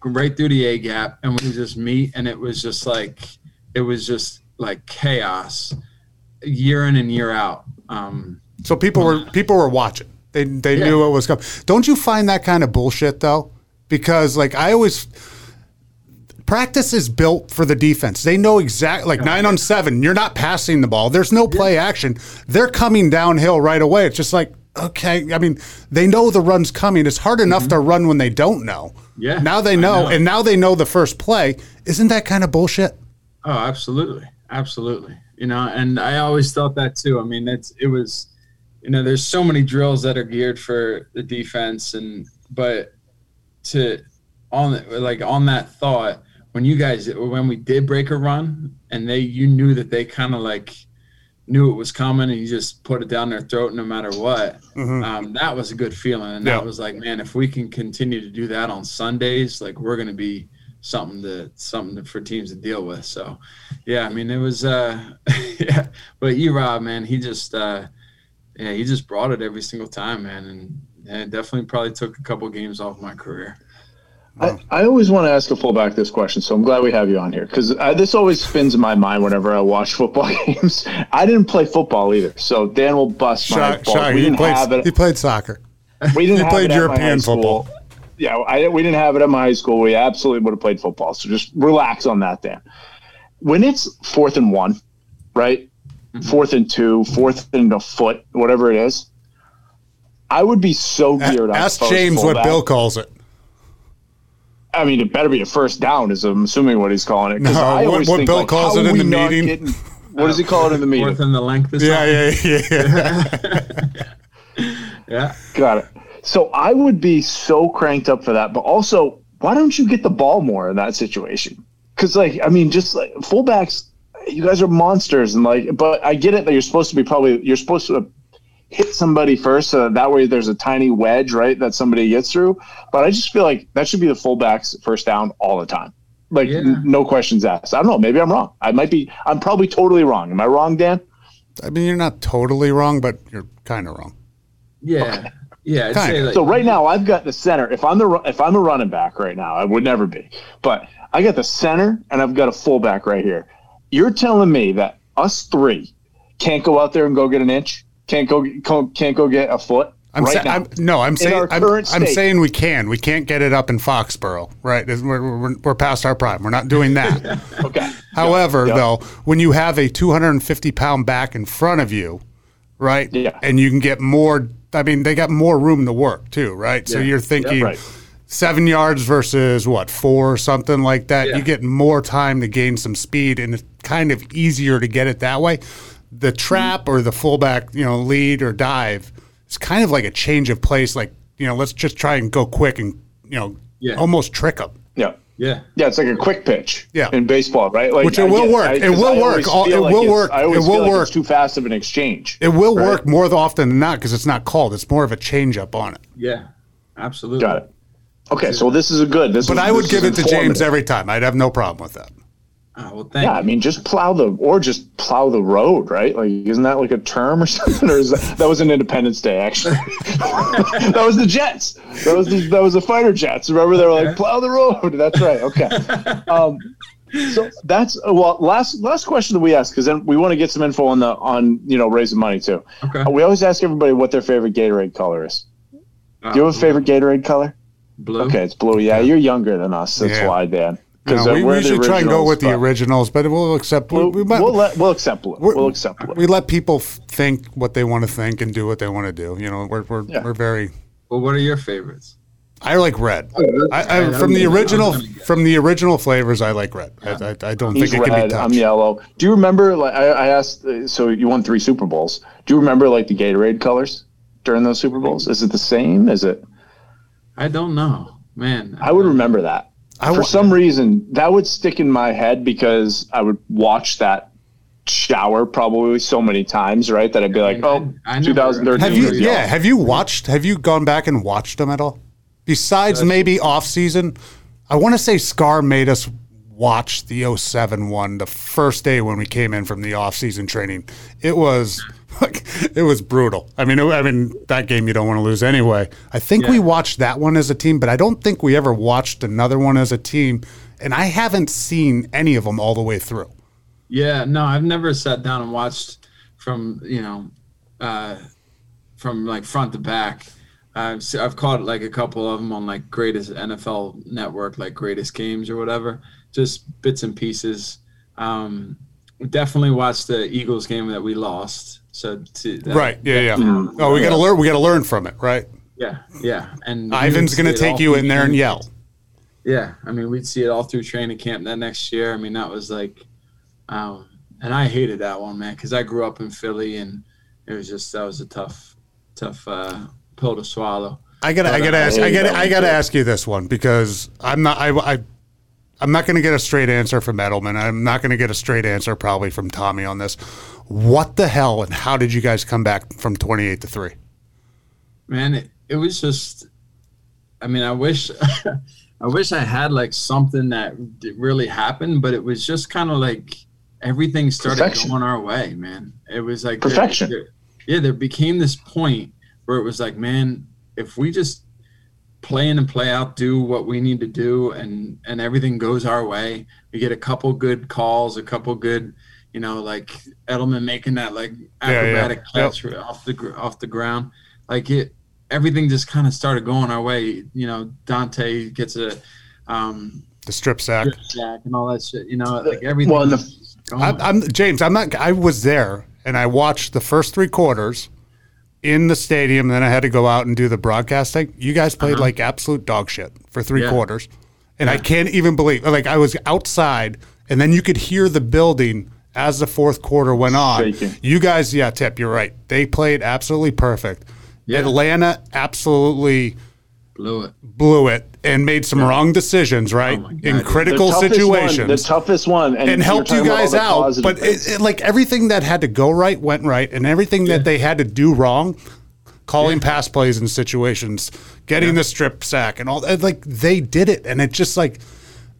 right through the A gap, and we just meet, and it was just like it was just like chaos, year in and year out. Um, So people were people were watching. They they knew what was coming. Don't you find that kind of bullshit though? Because like I always practice is built for the defense. They know exactly like nine on seven. You're not passing the ball. There's no play action. They're coming downhill right away. It's just like okay. I mean, they know the run's coming. It's hard enough to run when they don't know. Mm-hmm. Yeah, Now they know, know. and now they know the first play. Isn't that kind of bullshit? Oh, absolutely, absolutely. You know, and I always thought that too. I mean, it's it was, you know, there's so many drills that are geared for the defense, and but to on like on that thought when you guys when we did break a run and they you knew that they kind of like knew it was coming and you just put it down their throat no matter what um, that was a good feeling. And Yeah. that was like man if we can continue to do that on sundays like we're going to be something to something to, for teams to deal with. So yeah i mean it was uh *laughs* yeah but you, Rob, man he just uh yeah he just brought it every single time man and, and it definitely probably took a couple games off my career I, I always want to ask a fullback this question, so I'm glad we have you on here because this always spins in my mind whenever I watch *laughs* football games. I didn't play football either, so Dan will bust my Shock, balls. shock. We He didn't have played, it. he played soccer. We didn't he have played it European football. Yeah, I, we didn't have it at my high school. We absolutely would have played football. So just relax on that, Dan. When it's fourth and one, right? Mm-hmm. Fourth and two, fourth and a foot, whatever it is. I would be so geared up. Ask James what. Bill calls it. I mean, it better be a first down, is I'm assuming what he's calling it. 'Cause No, I what- what think, Bill like, calls it in the meeting? getting- what does he call it in the meeting? fourth and the length is Yeah, yeah, yeah. *laughs* yeah Got it. So I would be so cranked up for that. But also, why don't you get the ball more in that situation? because like I mean, just like fullbacks, you guys are monsters, and like, but I get it that you're supposed to be probably you're supposed to hit somebody first, so that, that way there's a tiny wedge, right, that somebody gets through. But I just feel like that should be the fullbacks first down all the time, like Yeah. n- no questions asked. I don't know, maybe I'm wrong. I might be. I'm probably totally wrong. Am I wrong, Dan? I mean, you're not totally wrong, but you're kind of wrong. Yeah, yeah. I'd say like, So right now I've got the center. If I'm the if I'm a running back right now, I would never be. But I got the center and I've got a fullback right here. You're telling me that us three can't go out there and go get an inch? Can't go can't go get a foot I'm, right sa- now? I'm no, I'm saying I'm, I'm saying we can. We can't get it up in Foxborough, right? We're, we're, we're past our prime. We're not doing that. *laughs* okay. *laughs* However, Yep. though, when you have a 250 pound back in front of you, right? Yeah. And you can get more. I mean, they got more room to work too, right? So you're thinking right. Seven yards versus what four or something like that. Yeah. You get more time to gain some speed, and it's kind of easier to get it that way. The trap or the fullback, you know, lead or dive, it's kind of like a change of place. Like you know, let's just try and go quick and you know, Yeah. almost trick them. Yeah. yeah, Yeah, it's like a quick pitch Yeah. in baseball, right? Like, Which it will get- work. I- It 'cause will work. All- it like will work. It will like work. It's too fast of an exchange. It will Right. work more often than not because it's not called. It's more of a change up on it. yeah. Absolutely. Got it. Okay, so this is a good. This But is, I would this give it to James every time. I'd have no problem with that. Ah, well, thank Yeah, I mean, just plow the or just plow the road, right? Like, isn't that like a term or *laughs* something? Or is that, that was an Independence Day actually? *laughs* that was the Jets. That was the, that was the fighter jets. Remember they were like plow the road. That's right. Okay. Um, so that's well. Last last question that we ask because then we want to get some info on the on you know raising money too. Okay. Uh, we always ask everybody what their favorite Gatorade color is. Uh, Do you have a favorite Gatorade color? Blue? Okay, it's blue. Yeah, you're younger than us. That's Yeah. why, Dan. No, uh, we, we're we the should try and go with the originals, but we'll accept. We, We'll, we, might- we'll let we'll accept it. we're- We'll accept it. we let people f- think what they want to think and do what they want to do. You know, we're we're, Yeah. we're very. Well, what are your favorites? I like red. I, I, I from the gonna- I was original from the original flavors, I like red. I, I, I don't He's think it can red. be I'm yellow. Do you remember? Like I, I asked. uh, So you won three Super Bowls. Do you remember like the Gatorade colors during those Super Bowls? Is it the same? Is it? I don't know, man. I would remember that. I For wa- some reason, that would stick in my head because I would watch that shower probably so many times, right? That I'd be like, oh, I- I 2013. Have you? Yeah. y'all. Have you watched? Have you gone back and watched them at all? Besides maybe off season, I want to say Scar made us watch the 07 one the first day when we came in from the off season training. It was like it was brutal. I mean, it, I mean that game you don't want to lose anyway. I think we watched that one as a team, but I don't think we ever watched another one as a team. And I haven't seen any of them all the way through. Yeah, no, I've never sat down and watched from you know, uh, from like front to back. I've I've caught like a couple of them on like greatest NFL network, like greatest games or whatever, just bits and pieces. Um, definitely watched the Eagles game that we lost. So to, that- Right? Yeah, yeah. Mm-hmm. Oh, we got to learn. We got to learn from it, right? yeah, yeah. And Ivan's going to take you in there and yell. Yeah, I mean, we'd see it all through training camp that next year. I mean, that was like, um, and I hated that one, man, because I grew up in Philly, and it was just that was a tough, tough uh, pill to swallow. I gotta, I gotta uh, ask, I gotta, I gotta too. ask you this one because I'm not, I, I, I'm not gonna get a straight answer from Edelman. I'm not gonna get a straight answer probably from Tommy on this. What the hell and how did you guys come back from 28 to three? Man, it, it was just, I mean, I wish, *laughs* I wish I had like something that really happened, but it was just kind of like everything started Perfection. going our way, man. It was like there- Perfection. there- yeah, there became this point where it was like, man, if we just play in and play out, do what we need to do, and and everything goes our way, we get a couple good calls, a couple good, you know, like Edelman making that like Yeah, yeah. acrobatic Yep. catch off the off the ground, like it. Everything just kind of started going our way. You know, Dont'a gets a um, The strip sack. jack and all that shit. You know, like everything. Well, the- was. I'm, I'm James. I'm not. I was there and I watched the first three quarters in the stadium. Then I had to go out and do the broadcasting. You guys played uh-huh. like absolute dog shit for three Yeah. quarters, and I can't even believe. Like I was outside, and then you could hear the building as the fourth quarter went on. Shaking. You guys, yeah, Tip, you're right. They played absolutely perfect. Yeah. Atlanta absolutely blew it. blew it and made some wrong decisions, right? Oh God, in critical The toughest situations. one, the toughest one, and, and helped you talking about all guys out. But it, it- like everything that had to go right went right, and everything Yeah. that they had to do wrong, calling pass plays in situations, getting the strip sack, and all that, like they did it, and it just like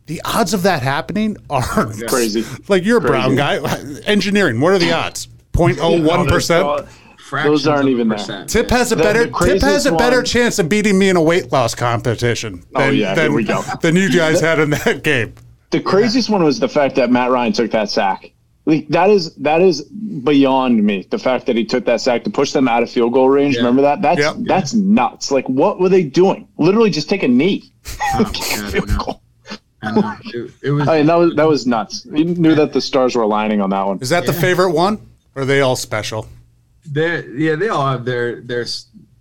the odds of that happening are *laughs* Crazy. Like you're a brown guy, engineering. What are the odds? *laughs* 0.01 percent. Fractions aren't of a even there. percent. Tip has a The- better the Tip has a better one- chance of beating me in a weight loss competition. Oh, than, yeah, here than, we go. *laughs* than you guys had in that game. The craziest one was the fact that Matt Ryan took that sack. Like that is that is beyond me. The fact that he took that sack to push them out of field goal range. Yeah. Remember that? That's Yep. that's nuts. Like what were they doing? Literally just take a knee. *laughs* Oh, God, Field goal. I. It, it was. *laughs* I mean that was that was nuts. You knew that the stars were aligning on that one. Is that the favorite one? Or are they all special? They're, yeah, they all have their their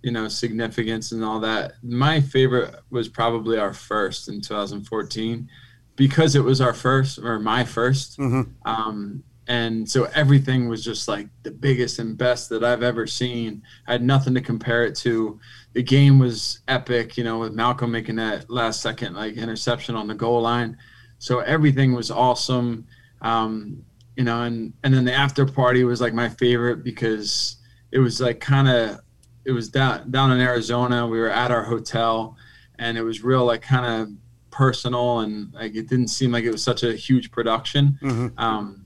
you know significance and all that. My favorite was probably our first in 2014 because it was our first or my 1st Um, and so everything was just like the biggest and best that I've ever seen. I had nothing to compare it to. The game was epic, you know, with Malcolm making that last second like interception on the goal line. So everything was awesome. Um, you know, and and then the after party was like my favorite because it was like kind of it was down down in Arizona. We were at our hotel, and it was real like kind of personal and like it didn't seem like it was such a huge production. Um,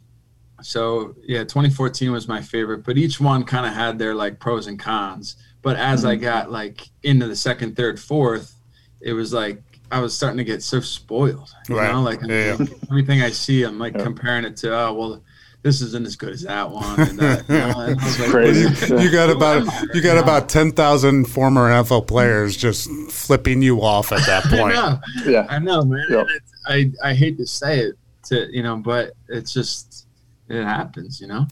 so yeah, 2014 was my favorite, but each one kind of had their like pros and cons. But as I got like into the second, third, fourth, it was like I was starting to get so spoiled. You Right. know, like Yeah, yeah. everything I see, I'm like comparing it to oh well, this isn't as good as that one. And *laughs* that, you know, and I like, Crazy. You got *laughs* about you got about ten thousand former NFL players just flipping you off at that *laughs* point. know, Yeah. I know, man. Yep. It's, I I hate to say it to you know, but it's just it happens, you know.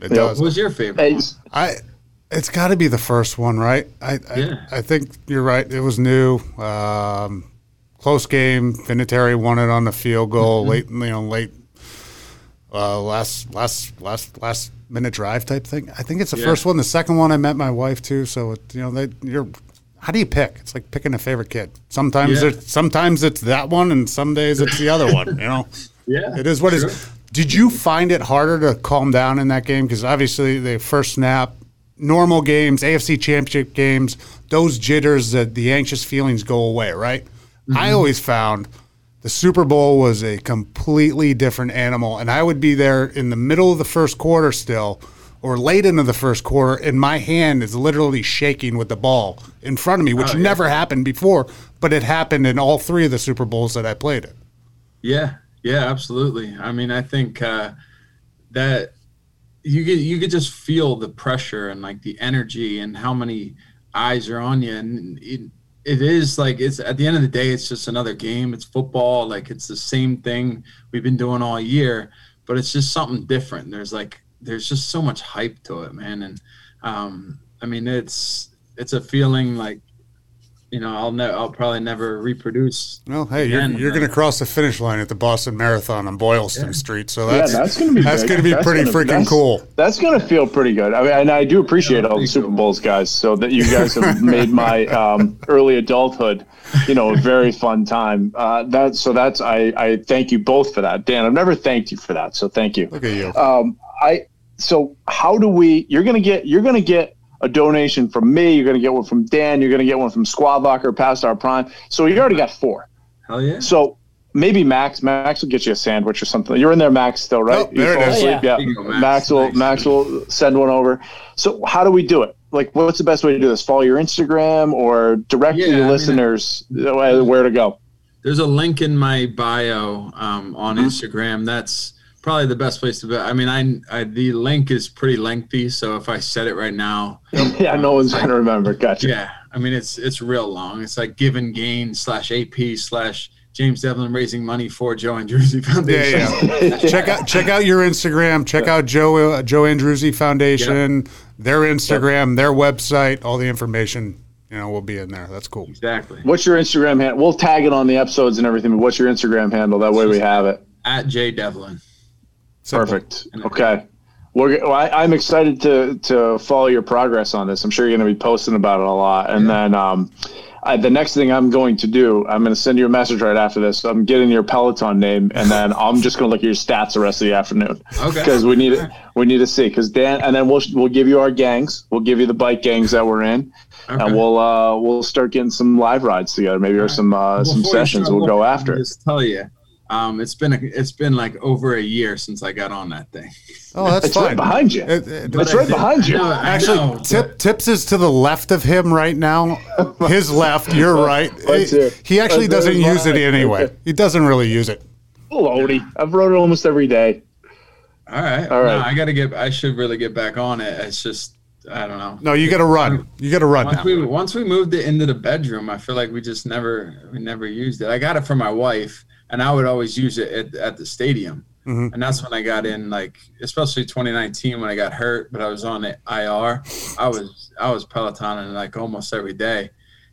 It Yeah. does. What was your favorite? Hey, one? I it's got to be the first one, right? I I, I think you're right. It was new, um, close game. Vinatieri won it on the field goal Mm-hmm. late, you know, late uh, last last last last minute drive type thing. I think it's the Yeah. first one. The second one, I met my wife too. So it, you know, they, you're. How do you pick? It's like picking a favorite kid. Sometimes Yeah. it's sometimes it's that one, and some days it's the other one. You know. *laughs* yeah, It is what is. Did you find it harder to calm down in that game? Because obviously the first snap, normal games, AFC Championship games, those jitters, the, the anxious feelings go away, right? Mm-hmm. I always found the Super Bowl was a completely different animal, and I would be there in the middle of the first quarter still, or late into the first quarter, and my hand is literally shaking with the ball in front of me, which Oh, yeah. never happened before, but it happened in all three of the Super Bowls that I played in. Yeah, yeah, absolutely. I mean, I think uh, that you get you could just feel the pressure and like the energy and how many eyes are on you, and it, it is like it's at the end of the day, it's just another game. It's football, like it's the same thing we've been doing all year, but it's just something different. There's like there's just so much hype to it, man, and um, I mean, it's it's a feeling like you know I'll ne- I'll probably never reproduce. Well, hey, you're, you're uh, going to cross the finish line at the Boston Marathon on Boylston Street, so yeah, that's that's gonna be that's going to be That's pretty gonna- freaking that's- cool. That's gonna feel pretty good. I mean, and I do appreciate all the Super. Bowls, guys. So that you *laughs* guys have made my um, early adulthood, you know, a *laughs* very fun time. Uh, that so that's I I thank you both for that, Dan. I've never thanked you for that, so thank you. Look at you. Um, I so how do we? You're gonna get you're gonna get a donation from me. You're gonna get one from Dan. You're gonna get one from Squad Locker, Past Our Prime. So you already got four. Hell yeah. So maybe Max. Max will get you a sandwich or something. You're in there, Max. Still right? Oh, there it is. Yeah. There go, Max. Max will Nice. Max will send one over. So how do we do it? Like, what's the best way to do this? Follow your Instagram or direct Yeah, to the mean, listeners uh, where to go? There's a link in my bio um, on Mm-hmm. Instagram. That's probably the best place to be. I mean, I, I the link is pretty lengthy, so if I said it right now, *laughs* yeah, no one's gonna remember. Gotcha. yeah, I mean it's it's real long. It's like give and gain slash AP slash James Develin raising money for Joe Andruzzi Yeah, Foundation. yeah. *laughs* check out check out your Instagram. Check out Joe uh, Joe Andruzzi Foundation, their Instagram, their website. All the information, you know, will be in there. That's cool. Exactly. What's your Instagram handle? We'll tag it on the episodes and everything. But what's your Instagram handle? That way we have it. At J Develin. Simple. Perfect. Okay. We're, well, I, I'm excited to to follow your progress on this. I'm sure you're going to be posting about it a lot. And then um, I, the next thing I'm going to do, I'm going to send you a message right after this. I'm getting your Peloton name, and then *laughs* I'm just going to look at your stats the rest of the afternoon. Okay. Because we need it. We need to see. Because Dan, and then we'll we'll give you our gangs. We'll give you the bike gangs that we're in, Okay. and we'll uh we'll start getting some live rides together, maybe or some uh, some sessions. We'll go after. Just tell you, um, it's been a, it's been like over a year since I got on that thing. Oh, that's It's fine. right behind you. It- it- It's right behind you. I know, Actually, know, Tip, Tips is to the left of him right now. *laughs* His left, your right. He, he actually let's doesn't use it anyway. He doesn't really use it. Loady. I've rode it almost every day. All right. All right. No, I got to get. I should really get back on it. It's just I don't know. No, you got to run. You got to run Once now. we once we moved it into the bedroom, I feel like we just never we never used it. I got it for my wife, and I would always use it at, at the stadium. Mm-hmm. And that's when I got in, like especially 2019 when I got hurt, but I was on the IR. I was I was pelotoning like almost every day.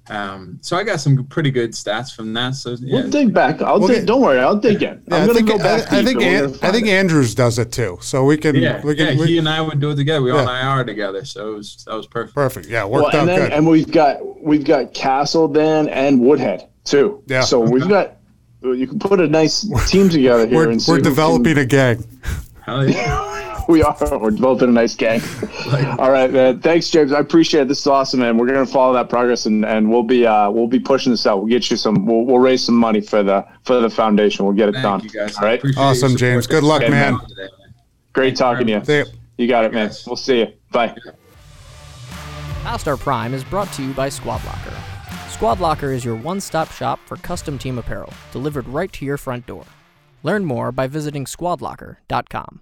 Um, so I got some pretty good stats from that. So yeah, We'll dig back. I'll We'll dig. get- don't worry. I'll dig in. I'm I gonna think, go back. I, I think An- I think. Andrews does it too. So we can yeah, we can yeah. we- he and I would do it together. We were Yeah. on IR together, so it was that was perfect. perfect. Yeah, Well, worked and out then good. and we've got we've got Castle then and Woodhead too. Yeah. So we've got you can put a nice team together here we're and we're who can- developing a gang. Hell yeah. *laughs* we are. We're developing a nice gang. *laughs* All right, man. Thanks, James. I appreciate it. This is awesome, man. We're gonna follow that progress and, and we'll be uh we'll be pushing this out. We'll get you some. We'll, we'll raise some money for the for the foundation. We'll get it done. You guys. All right. Awesome. James. Good luck, man. man. Great talking to you. See ya. You got it, man. We'll see you. Bye. Star Prime is brought to you by Squad Locker. Squad Locker is your one stop shop for custom team apparel, delivered right to your front door. Learn more by visiting squadlocker.com.